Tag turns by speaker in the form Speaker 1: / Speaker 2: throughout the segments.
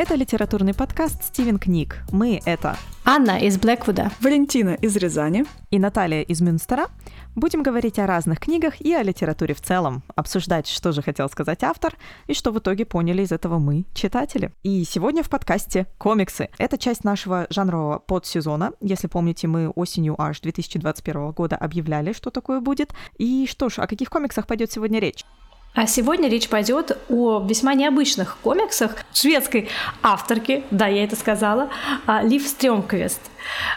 Speaker 1: Это литературный подкаст «Стивен книг». Мы — это
Speaker 2: Анна из Блэквуда,
Speaker 3: Валентина из Рязани
Speaker 1: и Наталья из Мюнстера. Будем говорить о разных книгах и о литературе в целом, обсуждать, что же хотел сказать автор и что в итоге поняли из этого мы, читатели. И сегодня в подкасте комиксы. Это часть нашего жанрового подсезона. Если помните, мы осенью аж 2021 года объявляли, что такое будет. И что ж, о каких комиксах пойдет сегодня речь?
Speaker 2: А сегодня речь пойдет о весьма необычных комиксах шведской авторки, да, я это сказала, а, Лив Стрёмквест.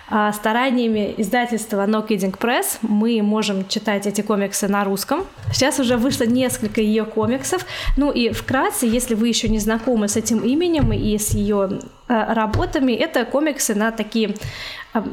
Speaker 2: А, стараниями издательства No Kidding Press мы можем читать эти комиксы на русском. Сейчас уже вышло несколько ее комиксов. Ну и вкратце, если вы еще не знакомы с этим именем и с ее а, работами, это комиксы на такие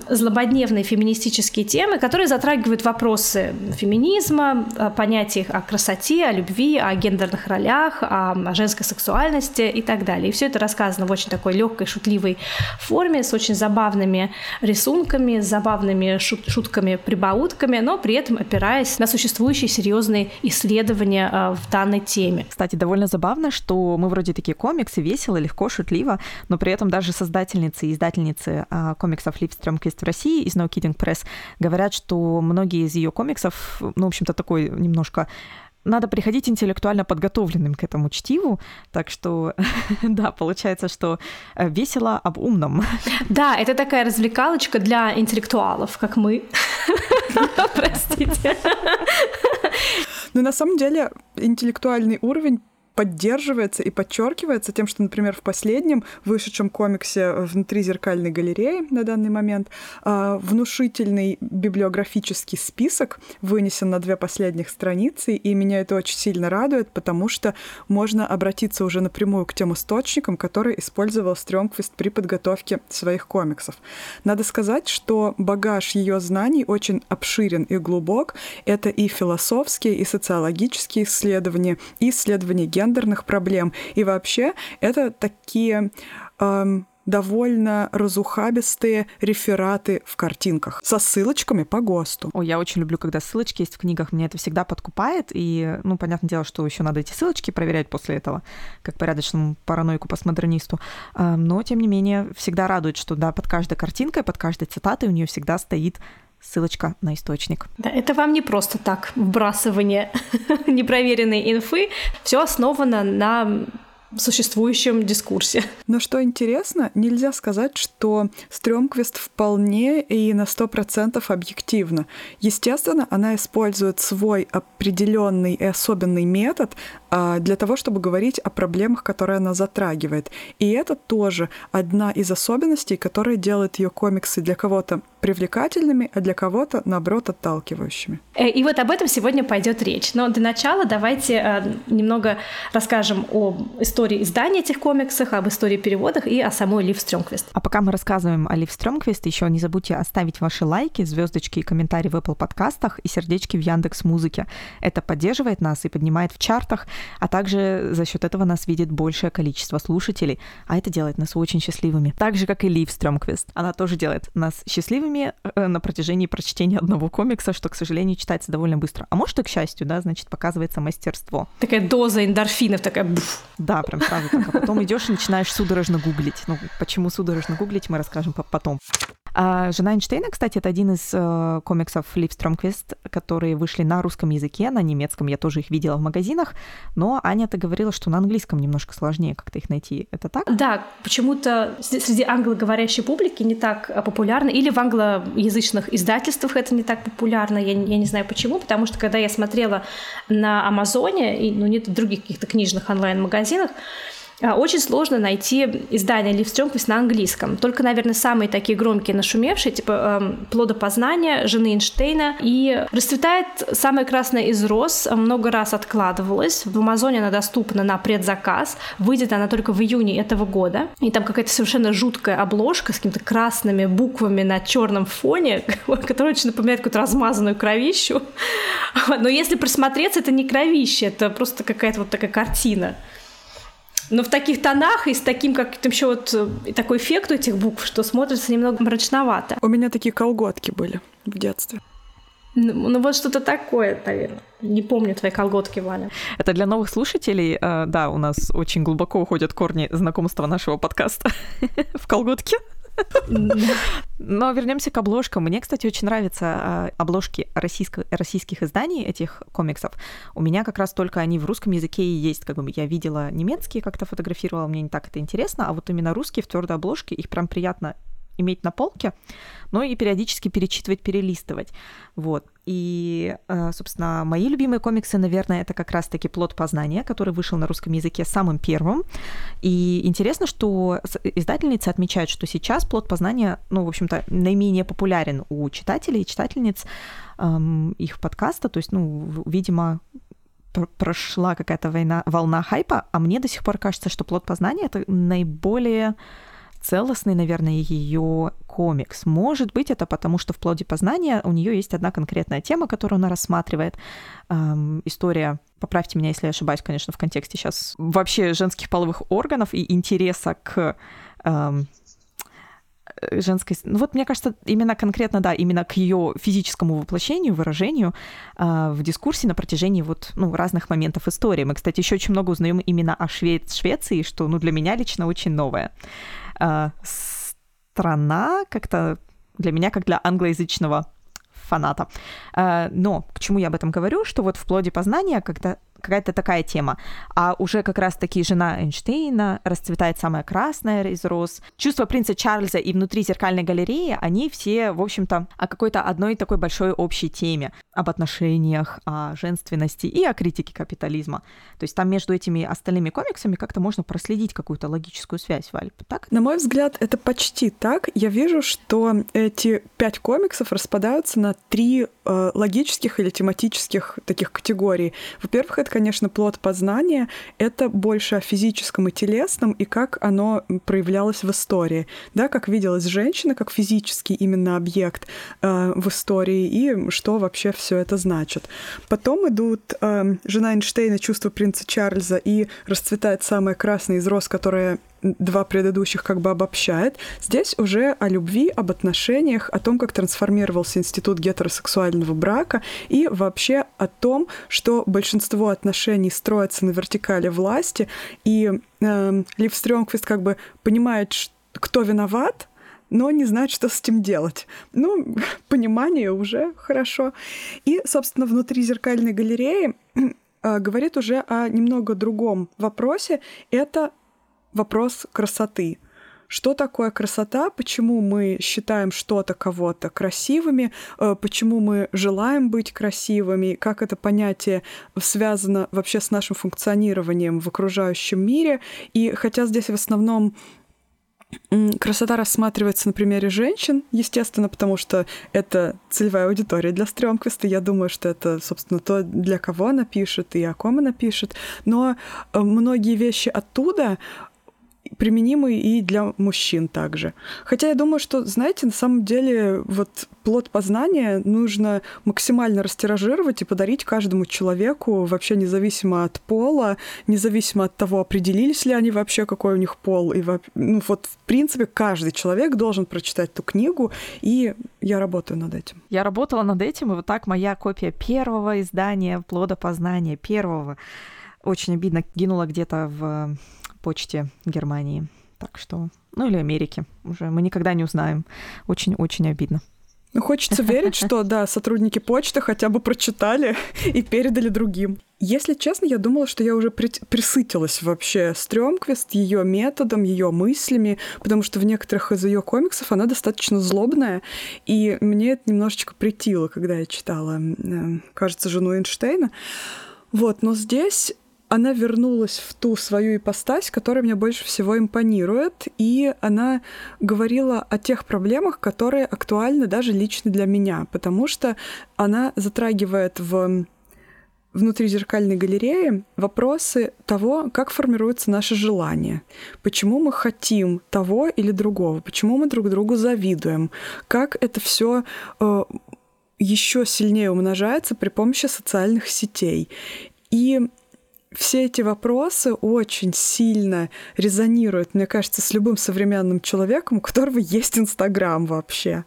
Speaker 2: злободневные феминистические темы, которые затрагивают вопросы феминизма, понятий о красоте, о любви, о гендерных ролях, о женской сексуальности и так далее. И все это рассказано в очень такой легкой, шутливой форме, с очень забавными рисунками, забавными шут шутками, прибаутками, но при этом опираясь на существующие серьезные исследования э, в данной теме.
Speaker 1: Кстати, довольно забавно, что мы вроде такие комиксы, весело, легко, шутливо, но при этом даже создательницы и издательницы э, комиксов Лив Стрёмквист в России из No Kidding Press говорят, что многие из ее комиксов, ну, в общем-то, такой немножко надо приходить интеллектуально подготовленным к этому чтиву, так что, да, получается, что э, весело об умном.
Speaker 2: Да, это такая развлекалочка для интеллектуалов, как мы. Простите.
Speaker 3: Но на самом деле интеллектуальный уровень поддерживается и подчеркивается тем, что, например, в последнем вышедшем комиксе «Внутри зеркальной галереи» на данный момент а, внушительный библиографический список вынесен на две последних страницы, и меня это очень сильно радует, потому что можно обратиться уже напрямую к тем источникам, которые использовал Стрёмквист при подготовке своих комиксов. Надо сказать, что багаж ее знаний очень обширен и глубок. Это и философские, и социологические исследования, и исследования гендера, гендерных проблем. И вообще это такие эм, довольно разухабистые рефераты в картинках со ссылочками по ГОСТу.
Speaker 1: Ой, я очень люблю, когда ссылочки есть в книгах, мне это всегда подкупает, и, ну, понятное дело, что еще надо эти ссылочки проверять после этого, как порядочному параноику-постмодернисту, но, тем не менее, всегда радует, что, да, под каждой картинкой, под каждой цитатой у нее всегда стоит ссылочка на источник.
Speaker 2: Да, это вам не просто так вбрасывание непроверенной инфы. Все основано на существующем дискурсе.
Speaker 3: Но что интересно, нельзя сказать, что Стрёмквист вполне и на сто процентов объективно. Естественно, она использует свой определенный и особенный метод а, для того, чтобы говорить о проблемах, которые она затрагивает. И это тоже одна из особенностей, которая делает ее комиксы для кого-то привлекательными, а для кого-то, наоборот, отталкивающими.
Speaker 2: Э, и вот об этом сегодня пойдет речь. Но для начала давайте э, немного расскажем о истории издания этих комиксов, об истории переводах и о самой Лив Стрёмквист.
Speaker 1: А пока мы рассказываем о Лив Стрёмквист, еще не забудьте оставить ваши лайки, звездочки и комментарии в Apple подкастах и сердечки в Яндекс Музыке. Это поддерживает нас и поднимает в чартах, а также за счет этого нас видит большее количество слушателей, а это делает нас очень счастливыми. Так же, как и Лив Стрёмквист. Она тоже делает нас счастливыми, первыми э, на протяжении прочтения одного комикса, что, к сожалению, читается довольно быстро. А может и к счастью, да, значит, показывается мастерство.
Speaker 2: Такая доза эндорфинов, такая буф.
Speaker 1: Да, прям сразу так. А потом идешь и начинаешь судорожно гуглить. Ну, почему судорожно гуглить, мы расскажем потом. А «Жена Эйнштейна», кстати, это один из э, комиксов Лив Стромквист, которые вышли на русском языке, на немецком я тоже их видела в магазинах, но Аня-то говорила, что на английском немножко сложнее как-то их найти. Это так?
Speaker 2: Да, почему-то среди англоговорящей публики не так популярно, или в англоязычных издательствах это не так популярно, я, я не знаю почему, потому что когда я смотрела на Амазоне, и, ну, нет других каких-то книжных онлайн-магазинах, очень сложно найти издание Лив Стрёмквист на английском. Только, наверное, самые такие громкие, нашумевшие, типа эм, «Плодопознание», «Жены Эйнштейна». И расцветает «Самая красная из роз», много раз откладывалась. В Амазоне она доступна на предзаказ. Выйдет она только в июне этого года. И там какая-то совершенно жуткая обложка с какими-то красными буквами на черном фоне, которая очень напоминает какую-то размазанную кровищу. Но если присмотреться, это не кровище, это просто какая-то вот такая картина но в таких тонах и с таким как то еще вот э, такой эффект у этих букв, что смотрится немного мрачновато.
Speaker 3: У меня такие колготки были в детстве.
Speaker 2: Ну, ну вот что-то такое, наверное. Не помню твои колготки, Валя.
Speaker 1: Это для новых слушателей. Э, да, у нас очень глубоко уходят корни знакомства нашего подкаста в колготке. Но вернемся к обложкам. Мне, кстати, очень нравятся а, обложки российских изданий этих комиксов. У меня как раз только они в русском языке и есть. Как бы я видела немецкие, как-то фотографировала, мне не так это интересно, а вот именно русские в твердой обложке, их прям приятно иметь на полке, но и периодически перечитывать, перелистывать. Вот. И, э, собственно, мои любимые комиксы, наверное, это как раз-таки «Плод познания», который вышел на русском языке самым первым. И интересно, что издательницы отмечают, что сейчас «Плод познания», ну, в общем-то, наименее популярен у читателей и читательниц эм, их подкаста. То есть, ну, видимо, прошла какая-то война, волна хайпа, а мне до сих пор кажется, что «Плод познания» — это наиболее целостный, наверное, ее комикс. Может быть, это потому, что в плоде познания у нее есть одна конкретная тема, которую она рассматривает. Эм, история, поправьте меня, если я ошибаюсь, конечно, в контексте сейчас вообще женских половых органов и интереса к эм, женской... Ну вот, мне кажется, именно конкретно, да, именно к ее физическому воплощению, выражению э, в дискурсе на протяжении вот, ну, разных моментов истории. Мы, кстати, еще очень много узнаем именно о Шве... Швеции, что, ну, для меня лично очень новое. Э, страна как-то для меня, как для англоязычного фаната. Э, но к чему я об этом говорю, что вот в плоде познания, когда какая-то такая тема. А уже как раз-таки жена Эйнштейна расцветает самая красная из роз. Чувство принца Чарльза и внутри зеркальной галереи, они все, в общем-то, о какой-то одной такой большой общей теме. Об отношениях, о женственности и о критике капитализма. То есть там между этими остальными комиксами как-то можно проследить какую-то логическую связь, Валь. Так?
Speaker 3: На мой взгляд, это почти так. Я вижу, что эти пять комиксов распадаются на три э, логических или тематических таких категорий. Во-первых, это конечно, плод познания. Это больше о физическом и телесном, и как оно проявлялось в истории. Да, как виделась женщина, как физический именно объект э, в истории, и что вообще все это значит. Потом идут э, жена Эйнштейна, чувство принца Чарльза, и расцветает самая красная из роз, которая два предыдущих как бы обобщает. Здесь уже о любви, об отношениях, о том, как трансформировался институт гетеросексуального брака и вообще о том, что большинство отношений строятся на вертикали власти, и э, Лив Стрёмквист как бы понимает, кто виноват, но не знает, что с этим делать. Ну, понимание уже хорошо. И, собственно, внутри зеркальной галереи э, говорит уже о немного другом вопросе. Это вопрос красоты. Что такое красота? Почему мы считаем что-то кого-то красивыми? Э, почему мы желаем быть красивыми? Как это понятие связано вообще с нашим функционированием в окружающем мире? И хотя здесь в основном Красота рассматривается на примере женщин, естественно, потому что это целевая аудитория для Стрёмквиста. Я думаю, что это, собственно, то, для кого она пишет и о ком она пишет. Но э, многие вещи оттуда применимы и для мужчин также. Хотя я думаю, что, знаете, на самом деле вот плод познания нужно максимально растиражировать и подарить каждому человеку, вообще независимо от пола, независимо от того, определились ли они вообще, какой у них пол. И, ну, вот, в принципе, каждый человек должен прочитать эту книгу, и я работаю над этим.
Speaker 1: Я работала над этим, и вот так моя копия первого издания «Плода познания», первого, очень обидно, гинула где-то в почте Германии. Так что, ну или Америки уже, мы никогда не узнаем. Очень-очень обидно.
Speaker 3: Ну, хочется верить, что, да, сотрудники почты хотя бы прочитали и передали другим. Если честно, я думала, что я уже при- присытилась вообще Стрёмквист, ее методом, ее мыслями, потому что в некоторых из ее комиксов она достаточно злобная, и мне это немножечко притило, когда я читала, э, кажется, жену Эйнштейна. Вот, но здесь она вернулась в ту свою ипостась, которая мне больше всего импонирует, и она говорила о тех проблемах, которые актуальны даже лично для меня, потому что она затрагивает в внутри зеркальной галереи вопросы того, как формируется наше желание, почему мы хотим того или другого, почему мы друг другу завидуем, как это все э, еще сильнее умножается при помощи социальных сетей. И все эти вопросы очень сильно резонируют, мне кажется, с любым современным человеком, у которого есть Инстаграм вообще.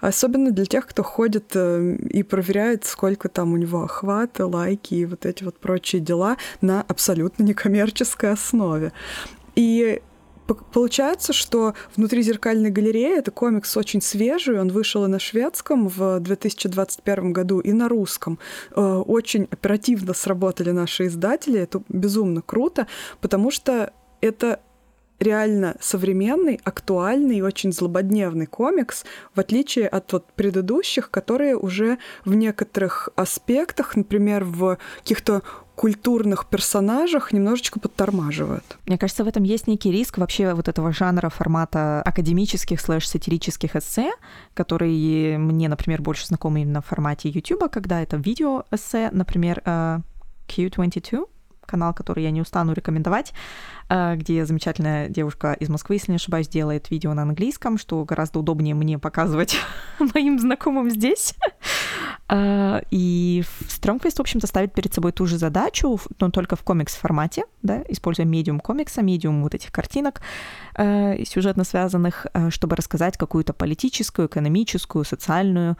Speaker 3: Особенно для тех, кто ходит э, и проверяет, сколько там у него охвата, лайки и вот эти вот прочие дела на абсолютно некоммерческой основе. И Получается, что внутри зеркальной галереи это комикс очень свежий, он вышел и на шведском в 2021 году, и на русском. Э, очень оперативно сработали наши издатели, это безумно круто, потому что это реально современный, актуальный и очень злободневный комикс, в отличие от вот предыдущих, которые уже в некоторых аспектах, например, в каких-то культурных персонажах немножечко подтормаживают.
Speaker 1: Мне кажется, в этом есть некий риск вообще вот этого жанра формата академических слэш-сатирических эссе, которые мне, например, больше знакомы именно в формате YouTube, когда это видео-эссе, например, uh, Q22, канал, который я не устану рекомендовать, э, где замечательная девушка из Москвы, если не ошибаюсь, делает видео на английском, что гораздо удобнее мне показывать моим знакомым здесь. Э, и Strongfest, в общем-то, ставит перед собой ту же задачу, но только в комикс-формате, да, используя медиум комикса, медиум вот этих картинок э, сюжетно связанных, чтобы рассказать какую-то политическую, экономическую, социальную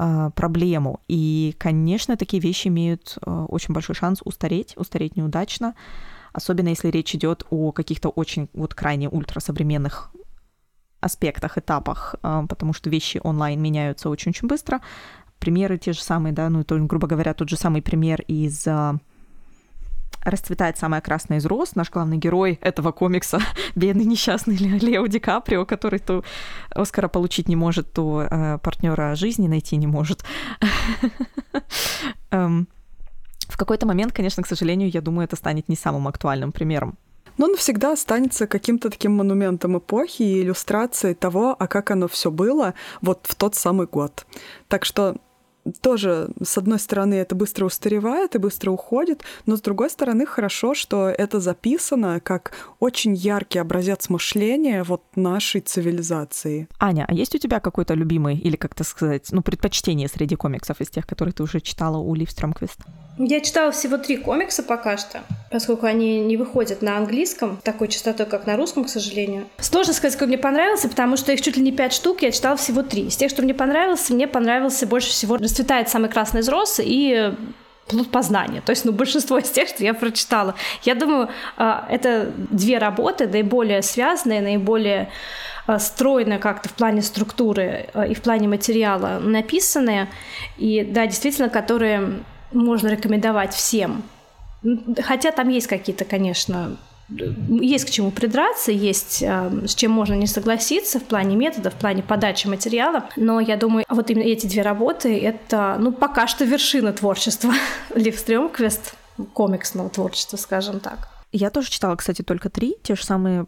Speaker 1: а, проблему. И, конечно, такие вещи имеют а, очень большой шанс устареть, устареть неудачно, особенно если речь идет о каких-то очень вот крайне ультрасовременных аспектах, этапах, а, потому что вещи онлайн меняются очень-очень быстро. Примеры те же самые, да, ну, то, грубо говоря, тот же самый пример из расцветает самая красная из роз, наш главный герой этого комикса, бедный несчастный Лео Ди Каприо, который то Оскара получить не может, то э, партнера жизни найти не может. Эм, в какой-то момент, конечно, к сожалению, я думаю, это станет не самым актуальным примером.
Speaker 3: Но он всегда останется каким-то таким монументом эпохи и иллюстрацией того, а как оно все было вот в тот самый год. Так что тоже, с одной стороны, это быстро устаревает и быстро уходит, но с другой стороны, хорошо, что это записано как очень яркий образец мышления вот нашей цивилизации.
Speaker 1: Аня, а есть у тебя какой-то любимый или, как-то сказать, ну, предпочтение среди комиксов из тех, которые ты уже читала у Лив Стромквист?
Speaker 2: Я читала всего три комикса пока что, поскольку они не выходят на английском такой частотой, как на русском, к сожалению. Сложно сказать, какой мне понравился, потому что их чуть ли не пять штук, я читала всего три. Из тех, что мне понравился, мне понравился больше всего «Расцветает самый красный из роз» и плод познания. То есть, ну, большинство из тех, что я прочитала. Я думаю, а, это две работы, наиболее связанные, наиболее а, стройно как-то в плане структуры а, и в плане материала написанные, и, да, действительно, которые можно рекомендовать всем. Хотя там есть какие-то, конечно, есть к чему придраться, есть э, с чем можно не согласиться в плане метода, в плане подачи материала, но я думаю, вот именно эти две работы — это, ну, пока что вершина творчества Лив Стрёмквест, комиксного творчества, скажем так.
Speaker 1: Я тоже читала, кстати, только три, те же самые,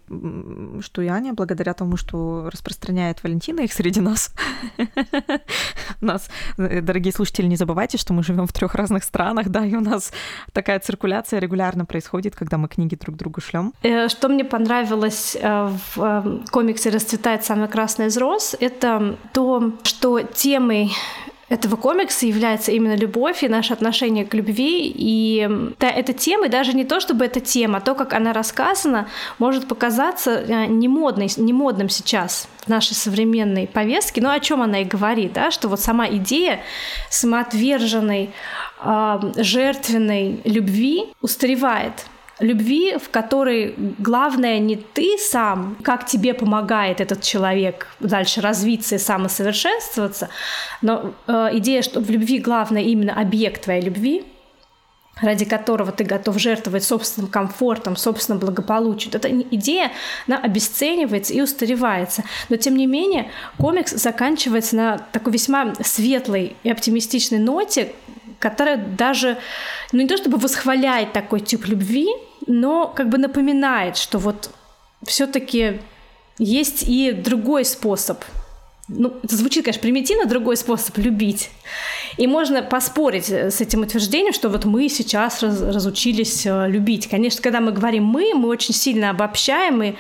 Speaker 1: что и Аня, благодаря тому, что распространяет Валентина их среди нас. нас, э, дорогие слушатели, не забывайте, что мы живем в трех разных странах, да, и у нас такая циркуляция регулярно происходит, когда мы книги друг другу шлем.
Speaker 2: Э, что мне понравилось э, в комиксе «Расцветает самая красная из роз», это то, что темой этого комикса является именно любовь и наше отношение к любви. И да, эта тема, и даже не то, чтобы эта тема, а то, как она рассказана, может показаться э, немодной, немодным сейчас в нашей современной повестке. Но о чем она и говорит, да, что вот сама идея самоотверженной, э, жертвенной любви устаревает любви, в которой главное не ты сам, как тебе помогает этот человек дальше развиться и самосовершенствоваться, но э, идея, что в любви главное именно объект твоей любви, ради которого ты готов жертвовать собственным комфортом, собственным благополучием. Эта идея, она обесценивается и устаревается. Но, тем не менее, комикс заканчивается на такой весьма светлой и оптимистичной ноте, которая даже, ну не то чтобы восхваляет такой тип любви, но как бы напоминает, что вот все-таки есть и другой способ. Ну, это звучит, конечно, примитивно, другой способ любить. И можно поспорить с этим утверждением, что вот мы сейчас раз, разучились э, любить. Конечно, когда мы говорим «мы», мы очень сильно обобщаем и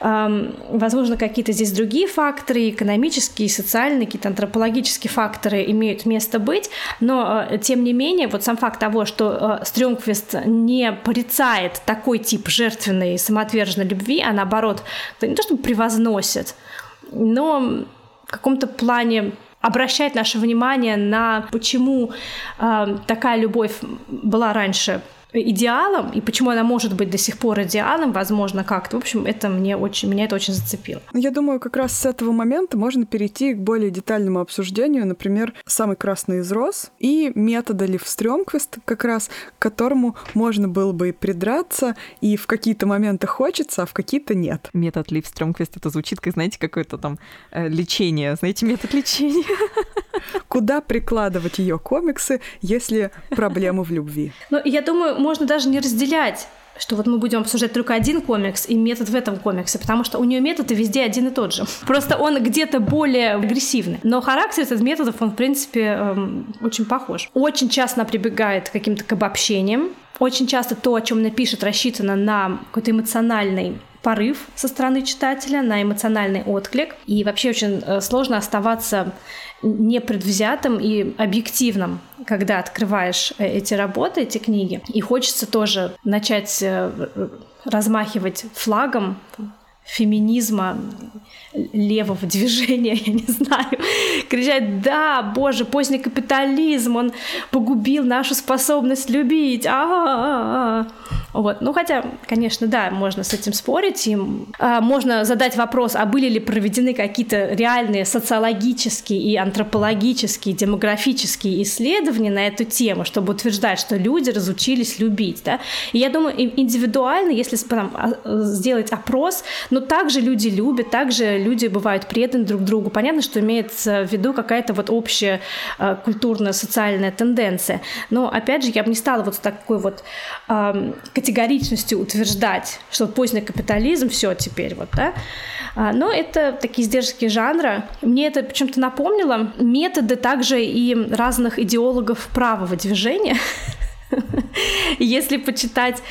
Speaker 2: Возможно, какие-то здесь другие факторы, экономические, социальные, какие-то антропологические факторы имеют место быть, но э, тем не менее, вот сам факт того, что э, Стрёмквист не порицает такой тип жертвенной и самоотверженной любви, а наоборот, не то чтобы превозносит, но в каком-то плане обращать наше внимание на почему э, такая любовь была раньше идеалом, и почему она может быть до сих пор идеалом, возможно, как-то. В общем, это мне очень, меня это очень зацепило.
Speaker 3: Ну, я думаю, как раз с этого момента можно перейти к более детальному обсуждению, например, «Самый красный из роз» и метода Ливстрёмквист, как раз к которому можно было бы и придраться, и в какие-то моменты хочется, а в какие-то нет.
Speaker 1: Метод Ливстрёмквист, это звучит как, знаете, какое-то там э, лечение, знаете, метод лечения.
Speaker 3: Куда прикладывать ее комиксы, если проблемы в любви?
Speaker 2: Ну, я думаю, можно даже не разделять что вот мы будем обсуждать только один комикс и метод в этом комиксе, потому что у нее метод и везде один и тот же. Просто он где-то более агрессивный. Но характер этот методов, он, в принципе, эм, очень похож. Очень часто она прибегает к каким-то к обобщениям. Очень часто то, о чем она пишет, рассчитано на какой-то эмоциональный порыв со стороны читателя, на эмоциональный отклик. И вообще очень э, сложно оставаться непредвзятым и объективным, когда открываешь э, эти работы, эти книги. И хочется тоже начать э, размахивать флагом феминизма, левого движения, я не знаю, кричать, да, боже, поздний капитализм, он погубил нашу способность любить, а, -а, -а, Вот. Ну, хотя, конечно, да, можно с этим спорить, и а, можно задать вопрос, а были ли проведены какие-то реальные социологические и антропологические, демографические исследования на эту тему, чтобы утверждать, что люди разучились любить, да? И я думаю, индивидуально, если там, а, сделать опрос, но также люди любят, также люди бывают преданы друг другу. Понятно, что имеется в виду какая-то вот общая э, культурная, социальная тенденция. Но, опять же, я бы не стала вот с такой вот э, категоричностью утверждать, что поздний капитализм все теперь вот, да. А, но это такие издержки жанра. Мне это почему-то напомнило методы также и разных идеологов правого движения, Если почитать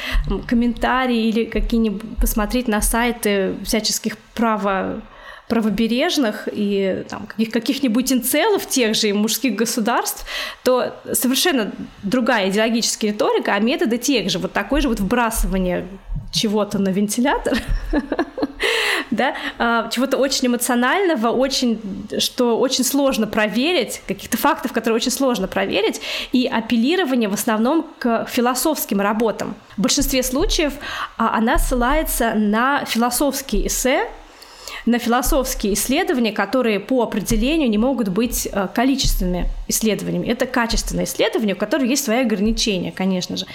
Speaker 2: комментарии или какие-нибудь посмотреть на сайты всяческих право правобережных и там, каких- каких-нибудь инцелов тех же и мужских государств, то совершенно другая идеологическая риторика, а методы тех же, вот такое же вот вбрасывание чего-то на вентилятор, да, а, чего-то очень эмоционального, очень, что очень сложно проверить, каких-то фактов, которые очень сложно проверить, и апеллирование в основном к философским работам. В большинстве случаев а, она ссылается на философские эссе, на философские исследования, которые по определению не могут быть э, количественными исследованиями. Это качественные исследования, у которых есть свои ограничения, конечно же.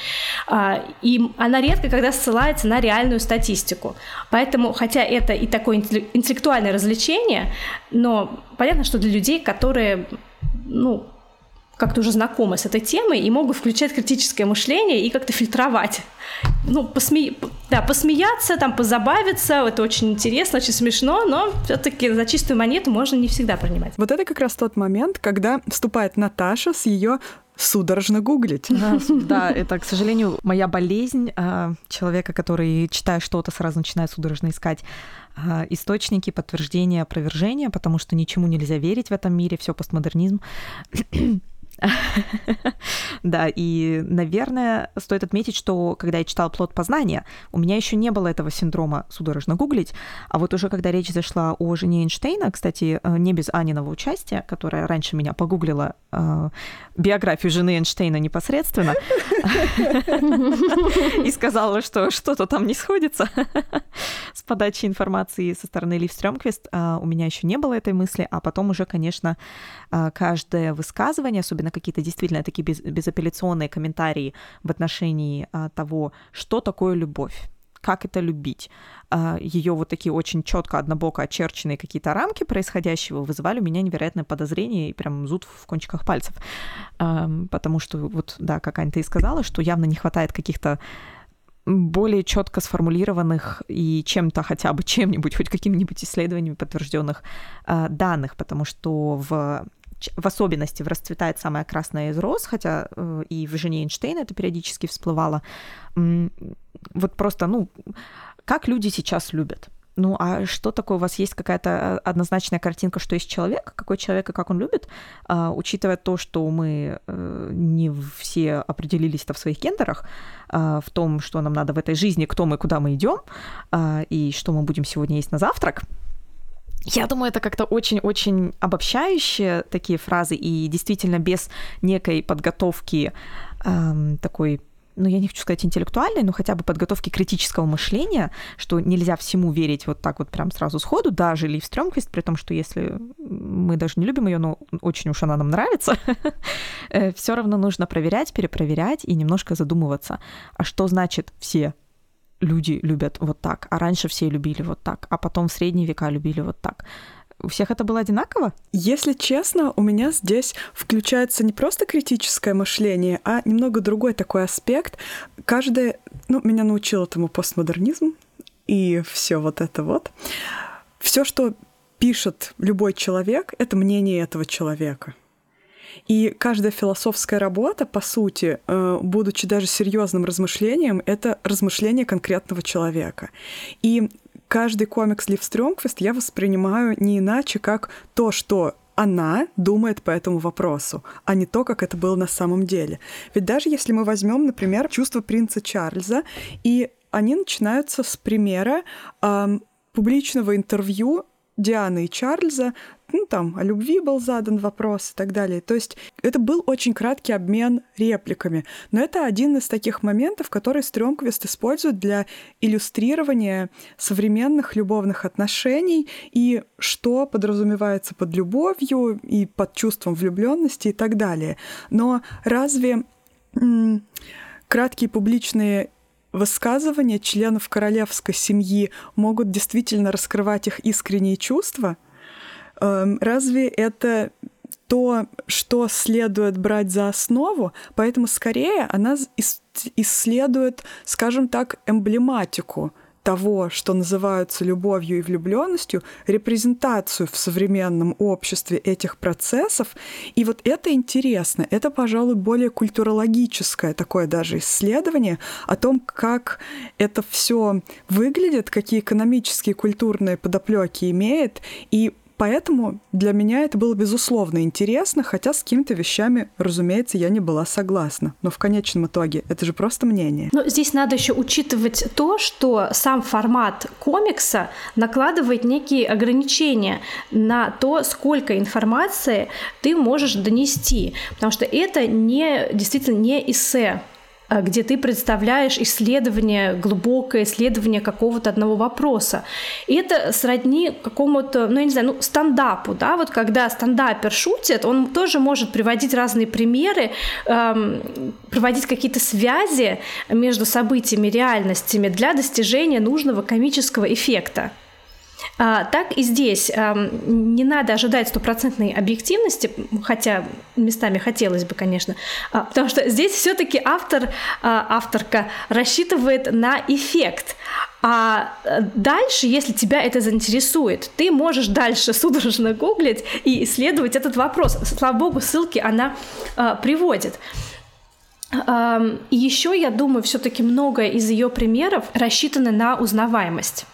Speaker 2: А, и она редко когда ссылается на реальную статистику. Поэтому, хотя это и такое интеллектуальное развлечение, но понятно, что для людей, которые ну, как-то уже знакомы с этой темой и могут включать критическое мышление и как-то фильтровать. Ну, посме... да, посмеяться, там, позабавиться, это очень интересно, очень смешно, но все таки за чистую монету можно не всегда принимать.
Speaker 3: Вот это как раз тот момент, когда вступает Наташа с ее судорожно гуглить.
Speaker 1: Да, да, это, к сожалению, моя болезнь а, человека, который, читая что-то, сразу начинает судорожно искать а, источники, подтверждения, опровержения, потому что ничему нельзя верить в этом мире, все постмодернизм. Да, и, наверное, стоит отметить, что когда я читала «Плод познания», у меня еще не было этого синдрома судорожно гуглить, а вот уже когда речь зашла о жене Эйнштейна, кстати, э, не без Аниного участия, которая раньше меня погуглила э, биографию жены Эйнштейна непосредственно, и сказала, что что-то там не сходится с подачей информации со стороны Лив Стрёмквист, э, у меня еще не было этой мысли, а потом уже, конечно, каждое высказывание, особенно какие-то действительно такие без, безапелляционные комментарии в отношении а, того, что такое любовь как это любить. А, Ее вот такие очень четко, однобоко очерченные какие-то рамки происходящего вызывали у меня невероятное подозрение и прям зуд в кончиках пальцев. Потому что вот, да, как Аня, ты и сказала, что явно не хватает каких-то более четко сформулированных и чем-то хотя бы чем-нибудь, хоть какими-нибудь исследованиями подтвержденных э, данных, потому что в в особенности «Расцветает самая красная из роз», хотя э, и в «Жене Эйнштейна» это периодически всплывало. Вот просто, ну, как люди сейчас любят? Ну, а что такое? У вас есть какая-то э, однозначная картинка, что есть человек, какой человек и как он любит, а, учитывая то, что мы э, не все определились-то в своих гендерах, а, в том, что нам надо в этой жизни, кто мы, куда мы идем, а, и что мы будем сегодня есть на завтрак – Я думаю, это как-то очень-очень обобщающие такие фразы, и действительно без некой подготовки эм, такой ну, я не хочу сказать интеллектуальной, но хотя бы подготовки критического мышления, что нельзя всему верить вот так вот прям сразу сходу, даже Лив Стрёмквист, при том, что если мы даже не любим ее, но очень уж она нам нравится, э, все равно нужно проверять, перепроверять и немножко задумываться, а что значит все люди любят вот так, а раньше все любили вот так, а потом в средние века любили вот так. У всех это было одинаково?
Speaker 3: Если честно, у меня здесь включается не просто критическое мышление, а немного другой такой аспект. Каждое, ну, меня научил этому постмодернизм и все вот это вот. Все, что пишет любой человек, это мнение этого человека. И каждая философская работа, по сути, э, будучи даже серьезным размышлением, это размышление конкретного человека. И каждый комикс Лив Стрёмквист я воспринимаю не иначе, как то, что она думает по этому вопросу, а не то, как это было на самом деле. Ведь даже если мы возьмем, например, чувство принца Чарльза, и они начинаются с примера э, публичного интервью Дианы и Чарльза, ну, там, о любви был задан вопрос и так далее. То есть это был очень краткий обмен репликами. Но это один из таких моментов, который Стрёмквист использует для иллюстрирования современных любовных отношений и что подразумевается под любовью и под чувством влюбленности и так далее. Но разве краткие публичные высказывания членов королевской семьи могут действительно раскрывать их искренние чувства? Эм, разве это то, что следует брать за основу, поэтому скорее она исследует, скажем так, эмблематику того, что называется любовью и влюбленностью, репрезентацию в современном обществе этих процессов. И вот это интересно. Это, пожалуй, более культурологическое такое даже исследование о том, как это все выглядит, какие экономические и культурные подоплеки имеет, и Поэтому для меня это было безусловно интересно, хотя с какими-то вещами, разумеется, я не была согласна. Но в конечном итоге это же просто мнение.
Speaker 2: Но здесь надо еще учитывать то, что сам формат комикса накладывает некие ограничения на то, сколько информации ты можешь донести. Потому что это не, действительно не эссе где ты представляешь исследование, глубокое исследование какого-то одного вопроса. И это сродни какому-то, ну, я не знаю, ну, стендапу, да, вот когда стендапер шутит, он тоже может приводить разные примеры, эм, проводить какие-то связи между событиями, реальностями для достижения нужного комического эффекта. А, так и здесь не надо ожидать стопроцентной объективности, хотя местами хотелось бы, конечно, а, потому что здесь все-таки автор, а, авторка рассчитывает на эффект. А э, дальше, если тебя это заинтересует, ты можешь дальше судорожно гуглить и исследовать этот вопрос. Слава богу, ссылки она приводит. И еще, я думаю, все-таки многое из ее примеров рассчитано на узнаваемость.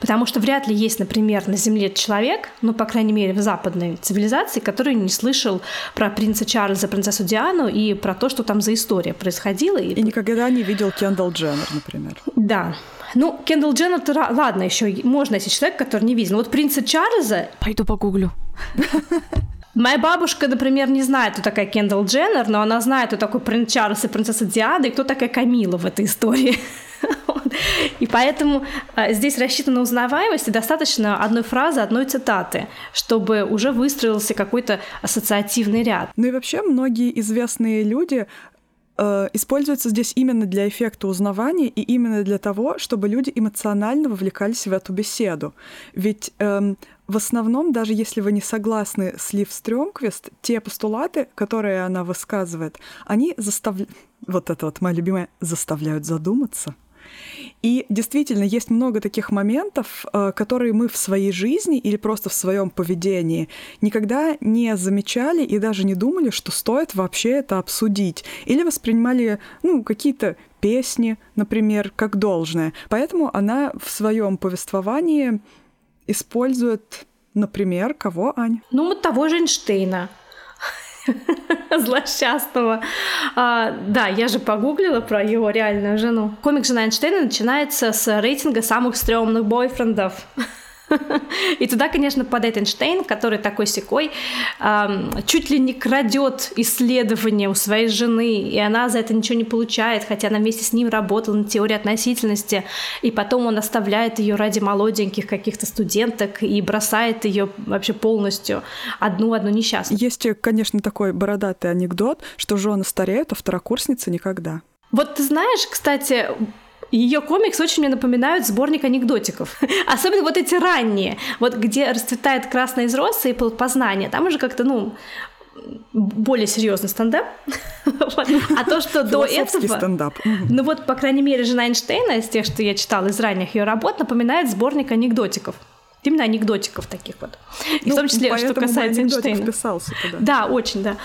Speaker 2: Потому что вряд ли есть, например, на Земле человек, ну, по крайней мере, в западной цивилизации, который не слышал про принца Чарльза, принцессу Диану и про то, что там за история происходила.
Speaker 3: И, и никогда не видел Кендалл Дженнер, например.
Speaker 2: Да. Ну, Кендалл Дженнер, ладно, еще можно, если человек, который не видел. Но вот принца Чарльза...
Speaker 1: Пойду погуглю.
Speaker 2: Моя бабушка, например, не знает, кто такая Кендалл Дженнер, но она знает, кто такой принц Чарльз и принцесса Диана, и кто такая Камила в этой истории. И поэтому а, здесь рассчитана узнаваемость, и достаточно одной фразы, одной цитаты, чтобы уже выстроился какой-то ассоциативный ряд.
Speaker 3: Ну и вообще многие известные люди э, используются здесь именно для эффекта узнавания и именно для того, чтобы люди эмоционально вовлекались в эту беседу. Ведь эм, в основном, даже если вы не согласны с Лив Стрёмквист, те постулаты, которые она высказывает, они заставляют... Вот это вот моя любимая заставляют задуматься. И действительно, есть много таких моментов, э, которые мы в своей жизни или просто в своем поведении никогда не замечали и даже не думали, что стоит вообще это обсудить. Или воспринимали ну, какие-то песни, например, как должное. Поэтому она в своем повествовании использует, например, кого, Ань?
Speaker 2: Ну, того же Эйнштейна. злосчастного. А, да, я же погуглила про его реальную жену. Комик «Жена Эйнштейна» начинается с рейтинга самых стрёмных бойфрендов. И туда, конечно, попадает Эйнштейн, который такой секой чуть ли не крадет исследования у своей жены, и она за это ничего не получает, хотя она вместе с ним работала на теории относительности, и потом он оставляет ее ради молоденьких каких-то студенток и бросает ее вообще полностью одну-одну несчастную.
Speaker 3: Есть, конечно, такой бородатый анекдот, что жены стареют, а второкурсницы никогда.
Speaker 2: Вот ты знаешь, кстати, ее комикс очень мне напоминают сборник анекдотиков. Особенно вот эти ранние, вот где расцветает красное из росы и полупознание. Там уже как-то, ну, более серьезный стендап. А то, что до этого...
Speaker 3: стендап.
Speaker 2: Ну вот, по крайней мере, жена Эйнштейна из тех, что я читала из ранних ее работ, напоминает сборник анекдотиков. Именно анекдотиков таких вот. И ну, в том числе, что касается Эйнштейна. Да, очень, да.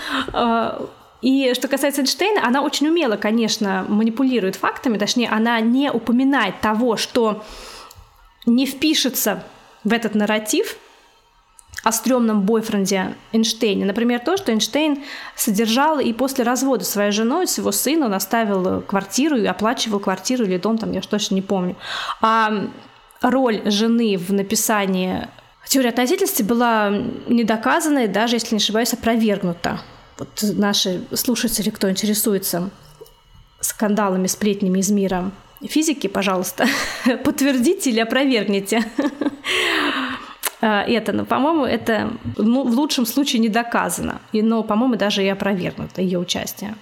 Speaker 2: И что касается Эйнштейна, она очень умело, конечно, манипулирует фактами, точнее, она не упоминает того, что не впишется в этот нарратив о стрёмном бойфренде Эйнштейна. Например, то, что Эйнштейн содержал и после развода своей женой, своего сына, он оставил квартиру и оплачивал квартиру или дом, там, я точно не помню. А роль жены в написании теории относительности была недоказанной, даже, если не ошибаюсь, опровергнута вот наши слушатели, кто интересуется скандалами, сплетнями из мира физики, пожалуйста, подтвердите или опровергните а, это. Но, по-моему, это ну, в лучшем случае не доказано. И, но, по-моему, даже и опровергнуто ее участие.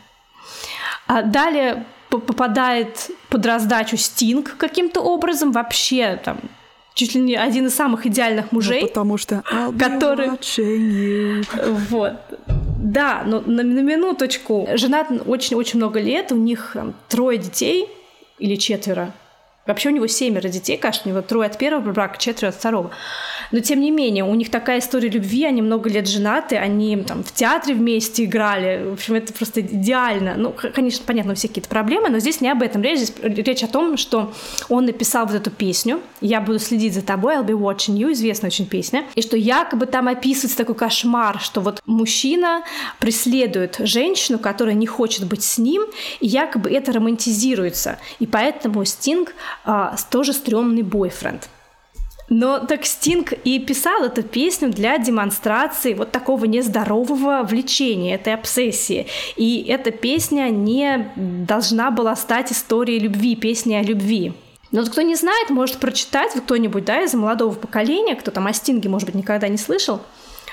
Speaker 2: А далее попадает под раздачу Стинг каким-то образом. Вообще там чуть ли не один из самых идеальных мужей.
Speaker 3: Ну, потому что
Speaker 2: который... Вот. Да, но на, на минуточку. Женат очень-очень много лет, у них там, трое детей или четверо. Вообще у него семеро детей, кажется, у него трое от первого брака, четверо от второго. Но тем не менее, у них такая история любви, они много лет женаты, они там в театре вместе играли. В общем, это просто идеально. Ну, конечно, понятно, у всех какие-то проблемы, но здесь не об этом речь. Здесь речь о том, что он написал вот эту песню «Я буду следить за тобой», «I'll be watching you», известная очень песня, и что якобы там описывается такой кошмар, что вот мужчина преследует женщину, которая не хочет быть с ним, и якобы это романтизируется. И поэтому Стинг а, тоже стрёмный бойфренд. Но так Стинг и писал эту песню для демонстрации вот такого нездорового влечения, этой обсессии. И эта песня не должна была стать историей любви, песней о любви. Но вот кто не знает, может прочитать, вот кто-нибудь, да, из молодого поколения, кто там о Стинге, может быть, никогда не слышал,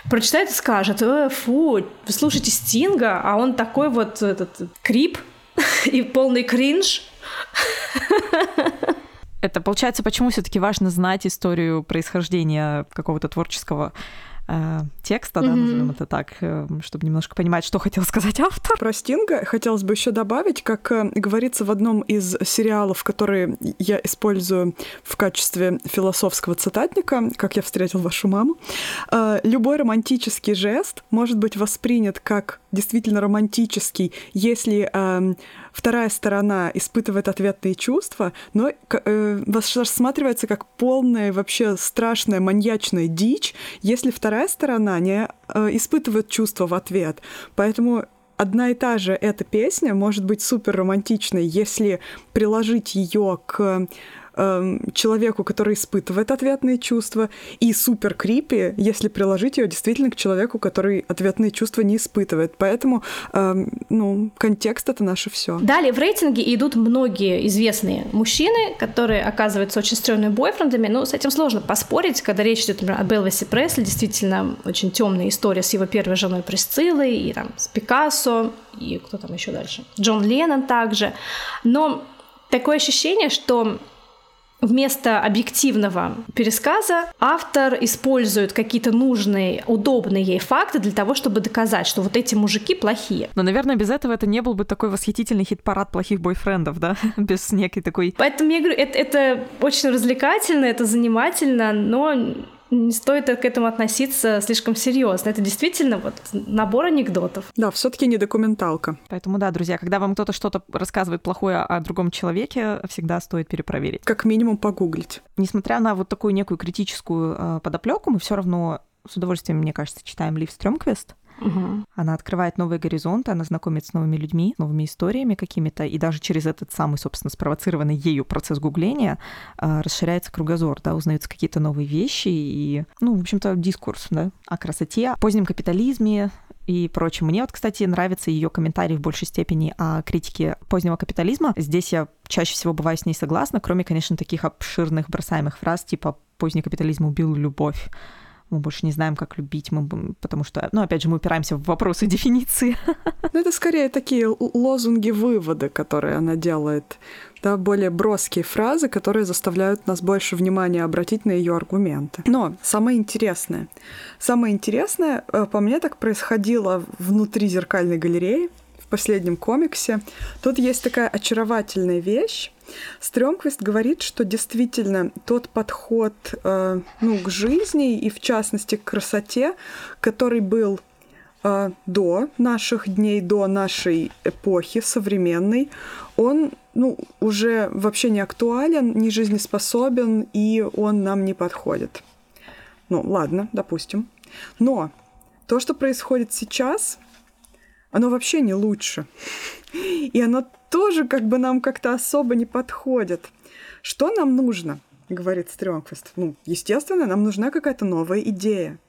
Speaker 2: прочитает и скажет, э, фу, вы слушаете Стинга, а он такой вот этот крип и полный кринж.
Speaker 1: Это получается, почему все-таки важно знать историю происхождения какого-то творческого э, текста, mm-hmm. да, назовем это так, э, чтобы немножко понимать, что хотел сказать автор.
Speaker 3: Про Стинга хотелось бы еще добавить, как э, говорится в одном из сериалов, которые я использую в качестве философского цитатника, как я встретил вашу маму, э, любой романтический жест может быть воспринят как действительно романтический, если э, вторая сторона испытывает ответные чувства, но э, рассматривается как полная вообще страшная маньячная дичь, если вторая сторона не э, испытывает чувства в ответ. Поэтому одна и та же эта песня может быть супер романтичной, если приложить ее к э, человеку, который испытывает ответные чувства, и супер крипи, если приложить ее действительно к человеку, который ответные чувства не испытывает. Поэтому, э, ну, контекст это наше все.
Speaker 2: Далее в рейтинге идут многие известные мужчины, которые оказываются очень стрёмными бойфрендами. Ну, с этим сложно поспорить, когда речь идет, например, о Белвисе Пресли, действительно очень темная история с его первой женой Присциллой, и там с Пикассо, и кто там еще дальше? Джон Леннон также. Но такое ощущение, что Вместо объективного пересказа автор использует какие-то нужные, удобные ей факты для того, чтобы доказать, что вот эти мужики плохие.
Speaker 1: Но, наверное, без этого это не был бы такой восхитительный хит-парад плохих бойфрендов, да? без некой такой...
Speaker 2: Поэтому я говорю, это, это очень развлекательно, это занимательно, но не стоит к этому относиться слишком серьезно. Это действительно вот набор анекдотов.
Speaker 3: Да, все-таки не документалка.
Speaker 1: Поэтому да, друзья, когда вам кто-то что-то рассказывает плохое о другом человеке, всегда стоит перепроверить.
Speaker 3: Как минимум погуглить.
Speaker 1: Несмотря на вот такую некую критическую э, подоплеку, мы все равно с удовольствием, мне кажется, читаем Лив Стрёмквест. Угу. Она открывает новые горизонты, она знакомит с новыми людьми, новыми историями какими-то, и даже через этот самый, собственно, спровоцированный ею процесс гугления э, расширяется кругозор, да, узнаются какие-то новые вещи и, ну, в общем-то, дискурс, да, о красоте, о позднем капитализме, и прочем. Мне вот, кстати, нравится ее комментарий в большей степени о критике позднего капитализма. Здесь я чаще всего бываю с ней согласна, кроме, конечно, таких обширных бросаемых фраз типа «поздний капитализм убил любовь» мы больше не знаем, как любить, мы, потому что, ну, опять же, мы упираемся в вопросы дефиниции.
Speaker 3: Ну, это скорее такие лозунги-выводы, которые она делает, да, более броские фразы, которые заставляют нас больше внимания обратить на ее аргументы. Но самое интересное, самое интересное, э, по мне, так происходило внутри зеркальной галереи, в последнем комиксе. Тут есть такая очаровательная вещь, Стрёмквист говорит, что действительно тот подход э, ну, к жизни и, в частности, к красоте, который был э, до наших дней, до нашей эпохи современной, он ну, уже вообще не актуален, не жизнеспособен, и он нам не подходит. Ну, ладно, допустим. Но то, что происходит сейчас, оно вообще не лучше. И оно тоже как бы нам как-то особо не подходит. Что нам нужно, говорит Стрёмквист? Ну, естественно, нам нужна какая-то новая идея.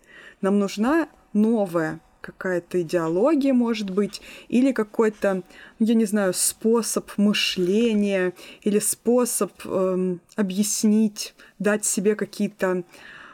Speaker 3: Нам нужна новая какая-то идеология, может быть, или какой-то, я не знаю, способ мышления, или способ эм, объяснить, дать себе какие-то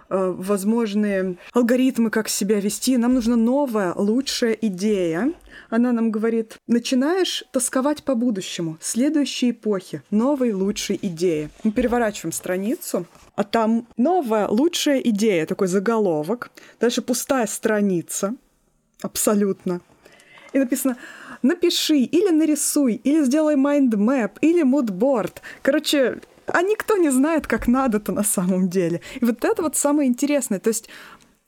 Speaker 3: возможные алгоритмы, как себя вести. Нам нужна новая, лучшая идея, она нам говорит, начинаешь тосковать по будущему, следующей эпохе, новой лучшей идеи. Мы переворачиваем страницу, а там новая лучшая идея, такой заголовок. Дальше пустая страница, абсолютно. И написано «напиши» или «нарисуй», или «сделай mind map», или «moodboard». Короче, а никто не знает, как надо-то на самом деле. И вот это вот самое интересное. То есть,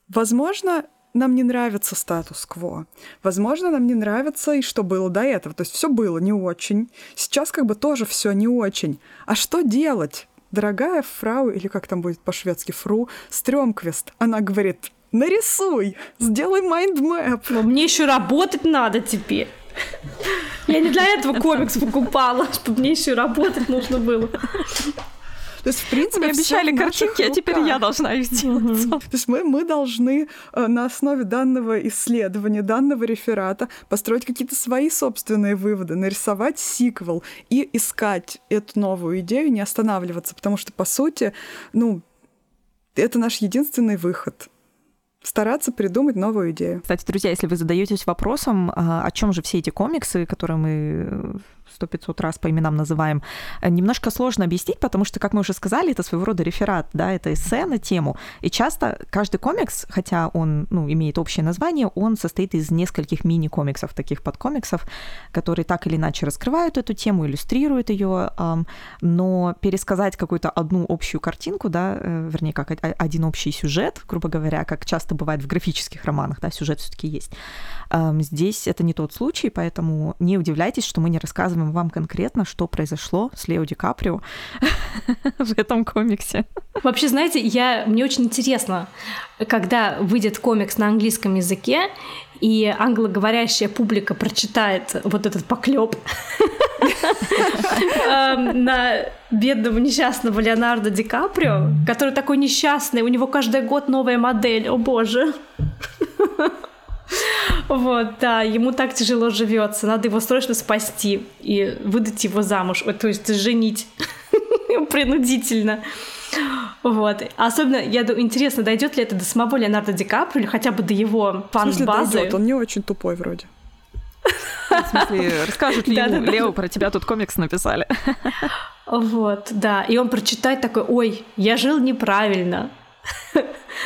Speaker 3: возможно, нам не нравится статус-кво. Возможно, нам не нравится и что было до этого. То есть все было не очень. Сейчас как бы тоже все не очень. А что делать? Дорогая фрау, или как там будет по-шведски, фру, Стрёмквист, она говорит, нарисуй, сделай mind map.
Speaker 2: Мне еще работать надо теперь. Я не для этого комикс покупала, чтобы мне еще работать нужно было.
Speaker 3: То есть, в принципе,
Speaker 1: Мне обещали картинки, а теперь я должна их сделать.
Speaker 3: То есть мы, мы должны э, на основе данного исследования, данного реферата построить какие-то свои собственные выводы, нарисовать сиквел и искать эту новую идею, не останавливаться, потому что, по сути, ну, это наш единственный выход стараться придумать новую идею.
Speaker 1: Кстати, друзья, если вы задаетесь вопросом, а, о чем же все эти комиксы, которые мы сто пятьсот раз по именам называем, э, немножко сложно объяснить, потому что, как мы уже сказали, это своего рода реферат, да, это эссе на тему. И часто каждый комикс, хотя он, ну, имеет общее название, он состоит из нескольких мини-комиксов, таких подкомиксов, которые так или иначе раскрывают эту тему, иллюстрируют ее, но пересказать какую-то одну общую картинку, да, э, вернее, как один общий сюжет, грубо говоря, как часто бывает в графических романах, да, сюжет все-таки есть. Здесь это не тот случай, поэтому не удивляйтесь, что мы не рассказываем вам конкретно, что произошло с Лео Ди Каприо в этом комиксе.
Speaker 2: Вообще, знаете, я, мне очень интересно, когда выйдет комикс на английском языке, и англоговорящая публика прочитает вот этот поклеп на бедного несчастного Леонардо Ди Каприо, который такой несчастный, у него каждый год новая модель, о боже. Вот, да, ему так тяжело живется, надо его срочно спасти и выдать его замуж, то есть женить принудительно. Вот. Особенно, я думаю, интересно, дойдет ли это до самого Леонардо Ди Каприо или хотя бы до его фан-базы.
Speaker 3: Он не очень тупой вроде.
Speaker 1: В смысле, расскажут ли ему, Лео, про тебя тут комикс написали.
Speaker 2: Вот, да. И он прочитает такой, ой, я жил неправильно.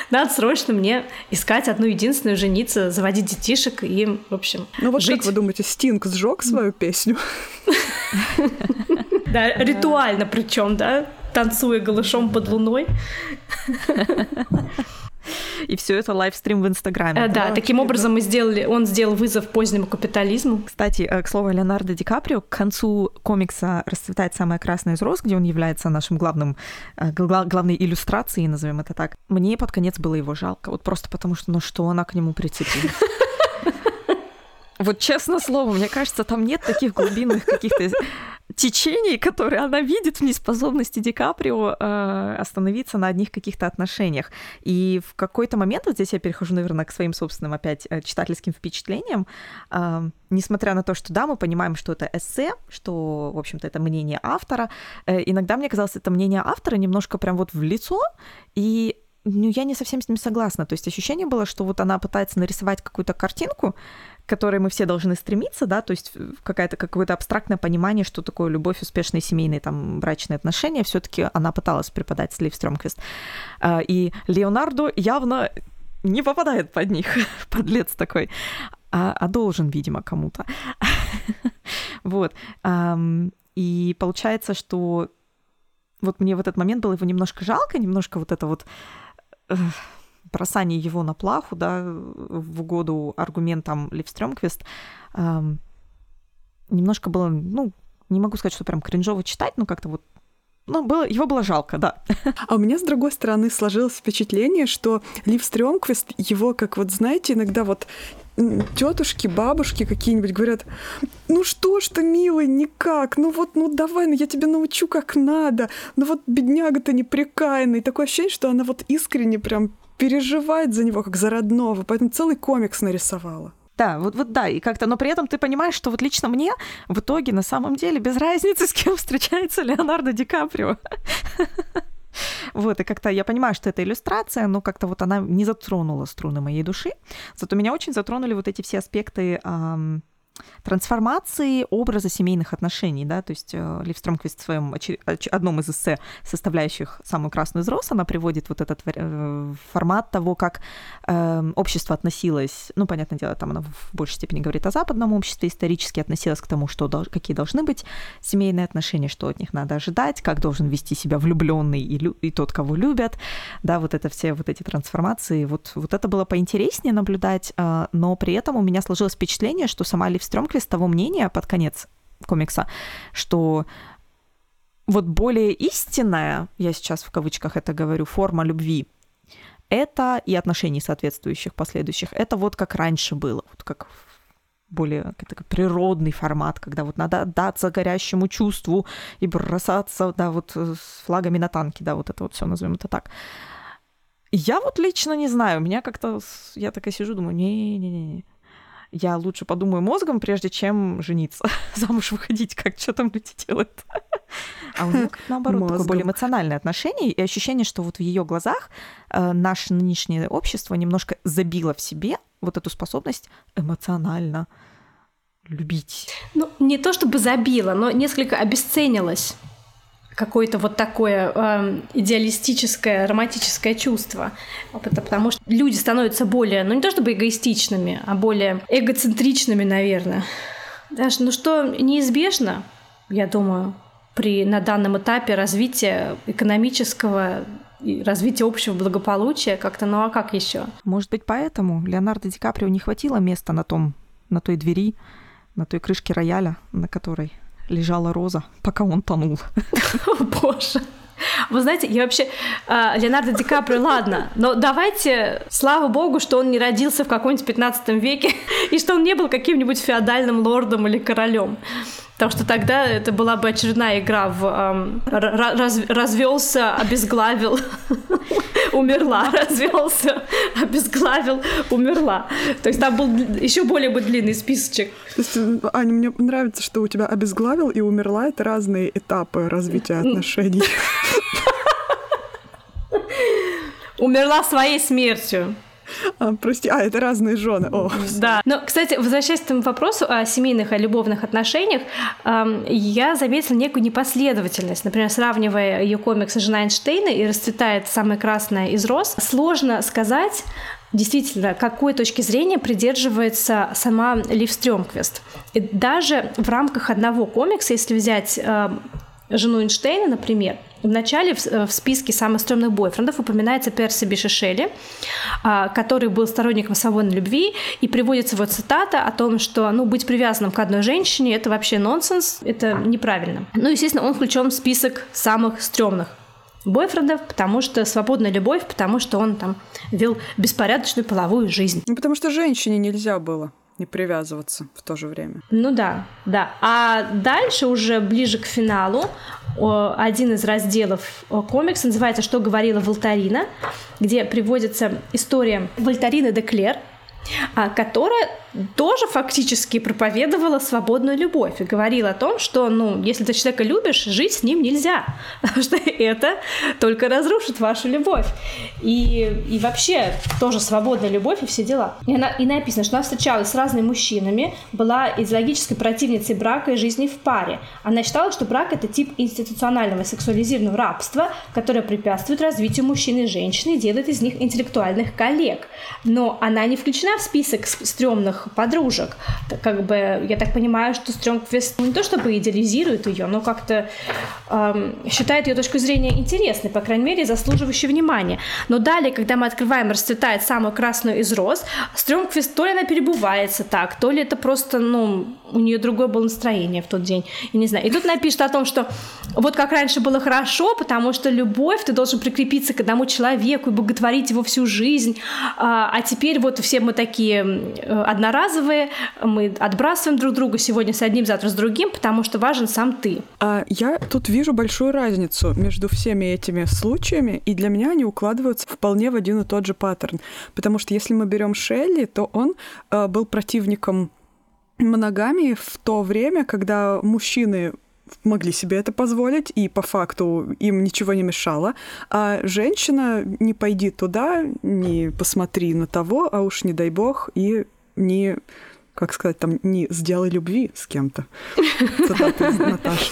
Speaker 2: Надо срочно мне искать одну единственную, жениться, заводить детишек и, в общем,
Speaker 3: Ну вот
Speaker 2: жить.
Speaker 3: как вы думаете, Стинг сжег свою песню?
Speaker 2: Да, ритуально причем, да, танцуя голышом под луной.
Speaker 1: И все это лайвстрим в Инстаграме.
Speaker 2: Э, да, да, таким образом мы сделали, он сделал вызов позднему капитализму.
Speaker 1: Кстати, э, к слову, Леонардо Ди Каприо к концу комикса расцветает самая красная из роз, где он является нашим главным, э, главной иллюстрацией, назовем это так. Мне под конец было его жалко, вот просто потому что, ну что она к нему прицепила. Вот честно слово, мне кажется, там нет таких глубинных каких-то течений, которые она видит в неспособности Ди Каприо э, остановиться на одних каких-то отношениях. И в какой-то момент, вот здесь я перехожу, наверное, к своим собственным опять э, читательским впечатлениям, э, несмотря на то, что да, мы понимаем, что это эссе, что, в общем-то, это мнение автора, э, иногда мне казалось, это мнение автора немножко прям вот в лицо, и ну, я не совсем с ним согласна. То есть ощущение было, что вот она пытается нарисовать какую-то картинку, к которой мы все должны стремиться, да, то есть какая-то какое-то абстрактное понимание, что такое любовь, успешные семейные там брачные отношения, все-таки она пыталась преподать Слив Стромквист. А, и Леонардо явно не попадает под них, подлец такой, а, а должен, видимо, кому-то. вот. И получается, что вот мне в этот момент было его немножко жалко, немножко вот это вот бросание его на плаху, да, в угоду аргументам Ливстрёмквист, эм, немножко было, ну, не могу сказать, что прям кринжово читать, но как-то вот ну, было, его было жалко, да.
Speaker 3: А у меня, с другой стороны, сложилось впечатление, что Лив Стрёмквист, его, как вот, знаете, иногда вот тетушки, бабушки какие-нибудь говорят, ну что ж ты, милый, никак, ну вот, ну давай, ну я тебе научу как надо, ну вот бедняга-то неприкаянный. Такое ощущение, что она вот искренне прям переживает за него как за родного, поэтому целый комикс нарисовала.
Speaker 1: Да, вот, вот да, и как-то, но при этом ты понимаешь, что вот лично мне в итоге на самом деле без разницы, с кем встречается Леонардо Ди Каприо. Вот, и как-то я понимаю, что это иллюстрация, но как-то вот она не затронула струны моей души. Зато меня очень затронули вот эти все аспекты эм, трансформации образа семейных отношений, да, то есть э, Лив Стромквист в своем одном из эссе, составляющих самую красную из она приводит вот этот э, формат того, как э, общество относилось, ну, понятное дело, там она в большей степени говорит о западном обществе, исторически относилась к тому, что, какие должны быть семейные отношения, что от них надо ожидать, как должен вести себя влюбленный и, и тот, кого любят, да, вот это все вот эти трансформации, вот, вот это было поинтереснее наблюдать, э, но при этом у меня сложилось впечатление, что сама Лив Стрёмквист того мнения под конец комикса, что вот более истинная, я сейчас в кавычках это говорю, форма любви, это и отношений соответствующих последующих, это вот как раньше было, вот как более такой природный формат, когда вот надо отдаться горящему чувству и бросаться, да, вот с флагами на танки, да, вот это вот все назовем это так. Я вот лично не знаю, меня как-то, я такая сижу, думаю, не-не-не, я лучше подумаю мозгом, прежде чем жениться, замуж выходить, как что там люди делают. А у нее, наоборот, мозгом. такое более эмоциональное отношение и ощущение, что вот в ее глазах э, наше нынешнее общество немножко забило в себе вот эту способность эмоционально любить.
Speaker 2: Ну, не то чтобы забило, но несколько обесценилось какое-то вот такое э, идеалистическое, романтическое чувство. Потому что люди становятся более, ну не то чтобы эгоистичными, а более эгоцентричными, наверное. Даже, ну что неизбежно, я думаю, при, на данном этапе развития экономического и развития общего благополучия как-то, ну а как еще?
Speaker 1: Может быть, поэтому Леонардо Ди Каприо не хватило места на том, на той двери, на той крышке рояля, на которой лежала роза, пока он тонул.
Speaker 2: Боже. Вы знаете, я вообще... Э, Леонардо Ди Каприо, ладно, но давайте, слава богу, что он не родился в каком-нибудь 15 веке, и что он не был каким-нибудь феодальным лордом или королем. Потому что тогда это была бы очередная игра в эм, раз, развелся, обезглавил, умерла, развелся, обезглавил, умерла. То есть там был еще более бы длинный списочек.
Speaker 3: То есть, Аня, мне нравится, что у тебя обезглавил и умерла это разные этапы развития отношений.
Speaker 2: Умерла своей смертью.
Speaker 3: А, прости, а, это разные жены. О,
Speaker 2: да. Но, кстати, возвращаясь к этому вопросу о семейных, о любовных отношениях, эм, я заметила некую непоследовательность. Например, сравнивая ее комиксы «Жена Эйнштейна» и «Расцветает самая красная из роз», сложно сказать, действительно, какой точки зрения придерживается сама Лив Стрёмквест. И даже в рамках одного комикса, если взять э, жену Эйнштейна, например, в начале в, э, в списке самых стрёмных бойфрендов упоминается Перси Бишешели, а, который был сторонником свободной любви, и приводится вот цитата о том, что ну, быть привязанным к одной женщине — это вообще нонсенс, это неправильно. Ну, естественно, он включен в список самых стрёмных бойфрендов, потому что свободная любовь, потому что он там вел беспорядочную половую жизнь.
Speaker 3: Ну, потому что женщине нельзя было. Не привязываться в то же время.
Speaker 2: Ну да, да. А дальше уже ближе к финалу один из разделов комикса называется «Что говорила Волтарина», где приводится история Вольтарины де Клер, которая тоже фактически проповедовала свободную любовь и говорила о том, что, ну, если ты человека любишь, жить с ним нельзя, потому что это только разрушит вашу любовь. И, и вообще тоже свободная любовь и все дела. И, она, и написано, что она встречалась с разными мужчинами, была идеологической противницей брака и жизни в паре. Она считала, что брак — это тип институционального сексуализированного рабства, которое препятствует развитию мужчины и женщины и делает из них интеллектуальных коллег. Но она не включена в список стрёмных подружек. Как бы, я так понимаю, что Стрёмквист не то чтобы идеализирует ее, но как-то эм, считает ее точку зрения интересной, по крайней мере, заслуживающей внимания. Но далее, когда мы открываем «Расцветает самую красную из роз», Стрёмквист то ли она перебывается так, то ли это просто, ну, у нее другое было настроение в тот день. Я не знаю. И тут напишет о том, что вот как раньше было хорошо, потому что любовь, ты должен прикрепиться к одному человеку и боготворить его всю жизнь, а, а теперь вот все мы такие одна одноразовые, мы отбрасываем друг друга сегодня с одним, завтра с другим, потому что важен сам ты.
Speaker 3: А я тут вижу большую разницу между всеми этими случаями, и для меня они укладываются вполне в один и тот же паттерн. Потому что если мы берем Шелли, то он э, был противником моногамии в то время, когда мужчины могли себе это позволить, и по факту им ничего не мешало. А женщина не пойди туда, не посмотри на того, а уж не дай бог, и не как сказать, там, не сделай любви с кем-то. Цитата Наташи.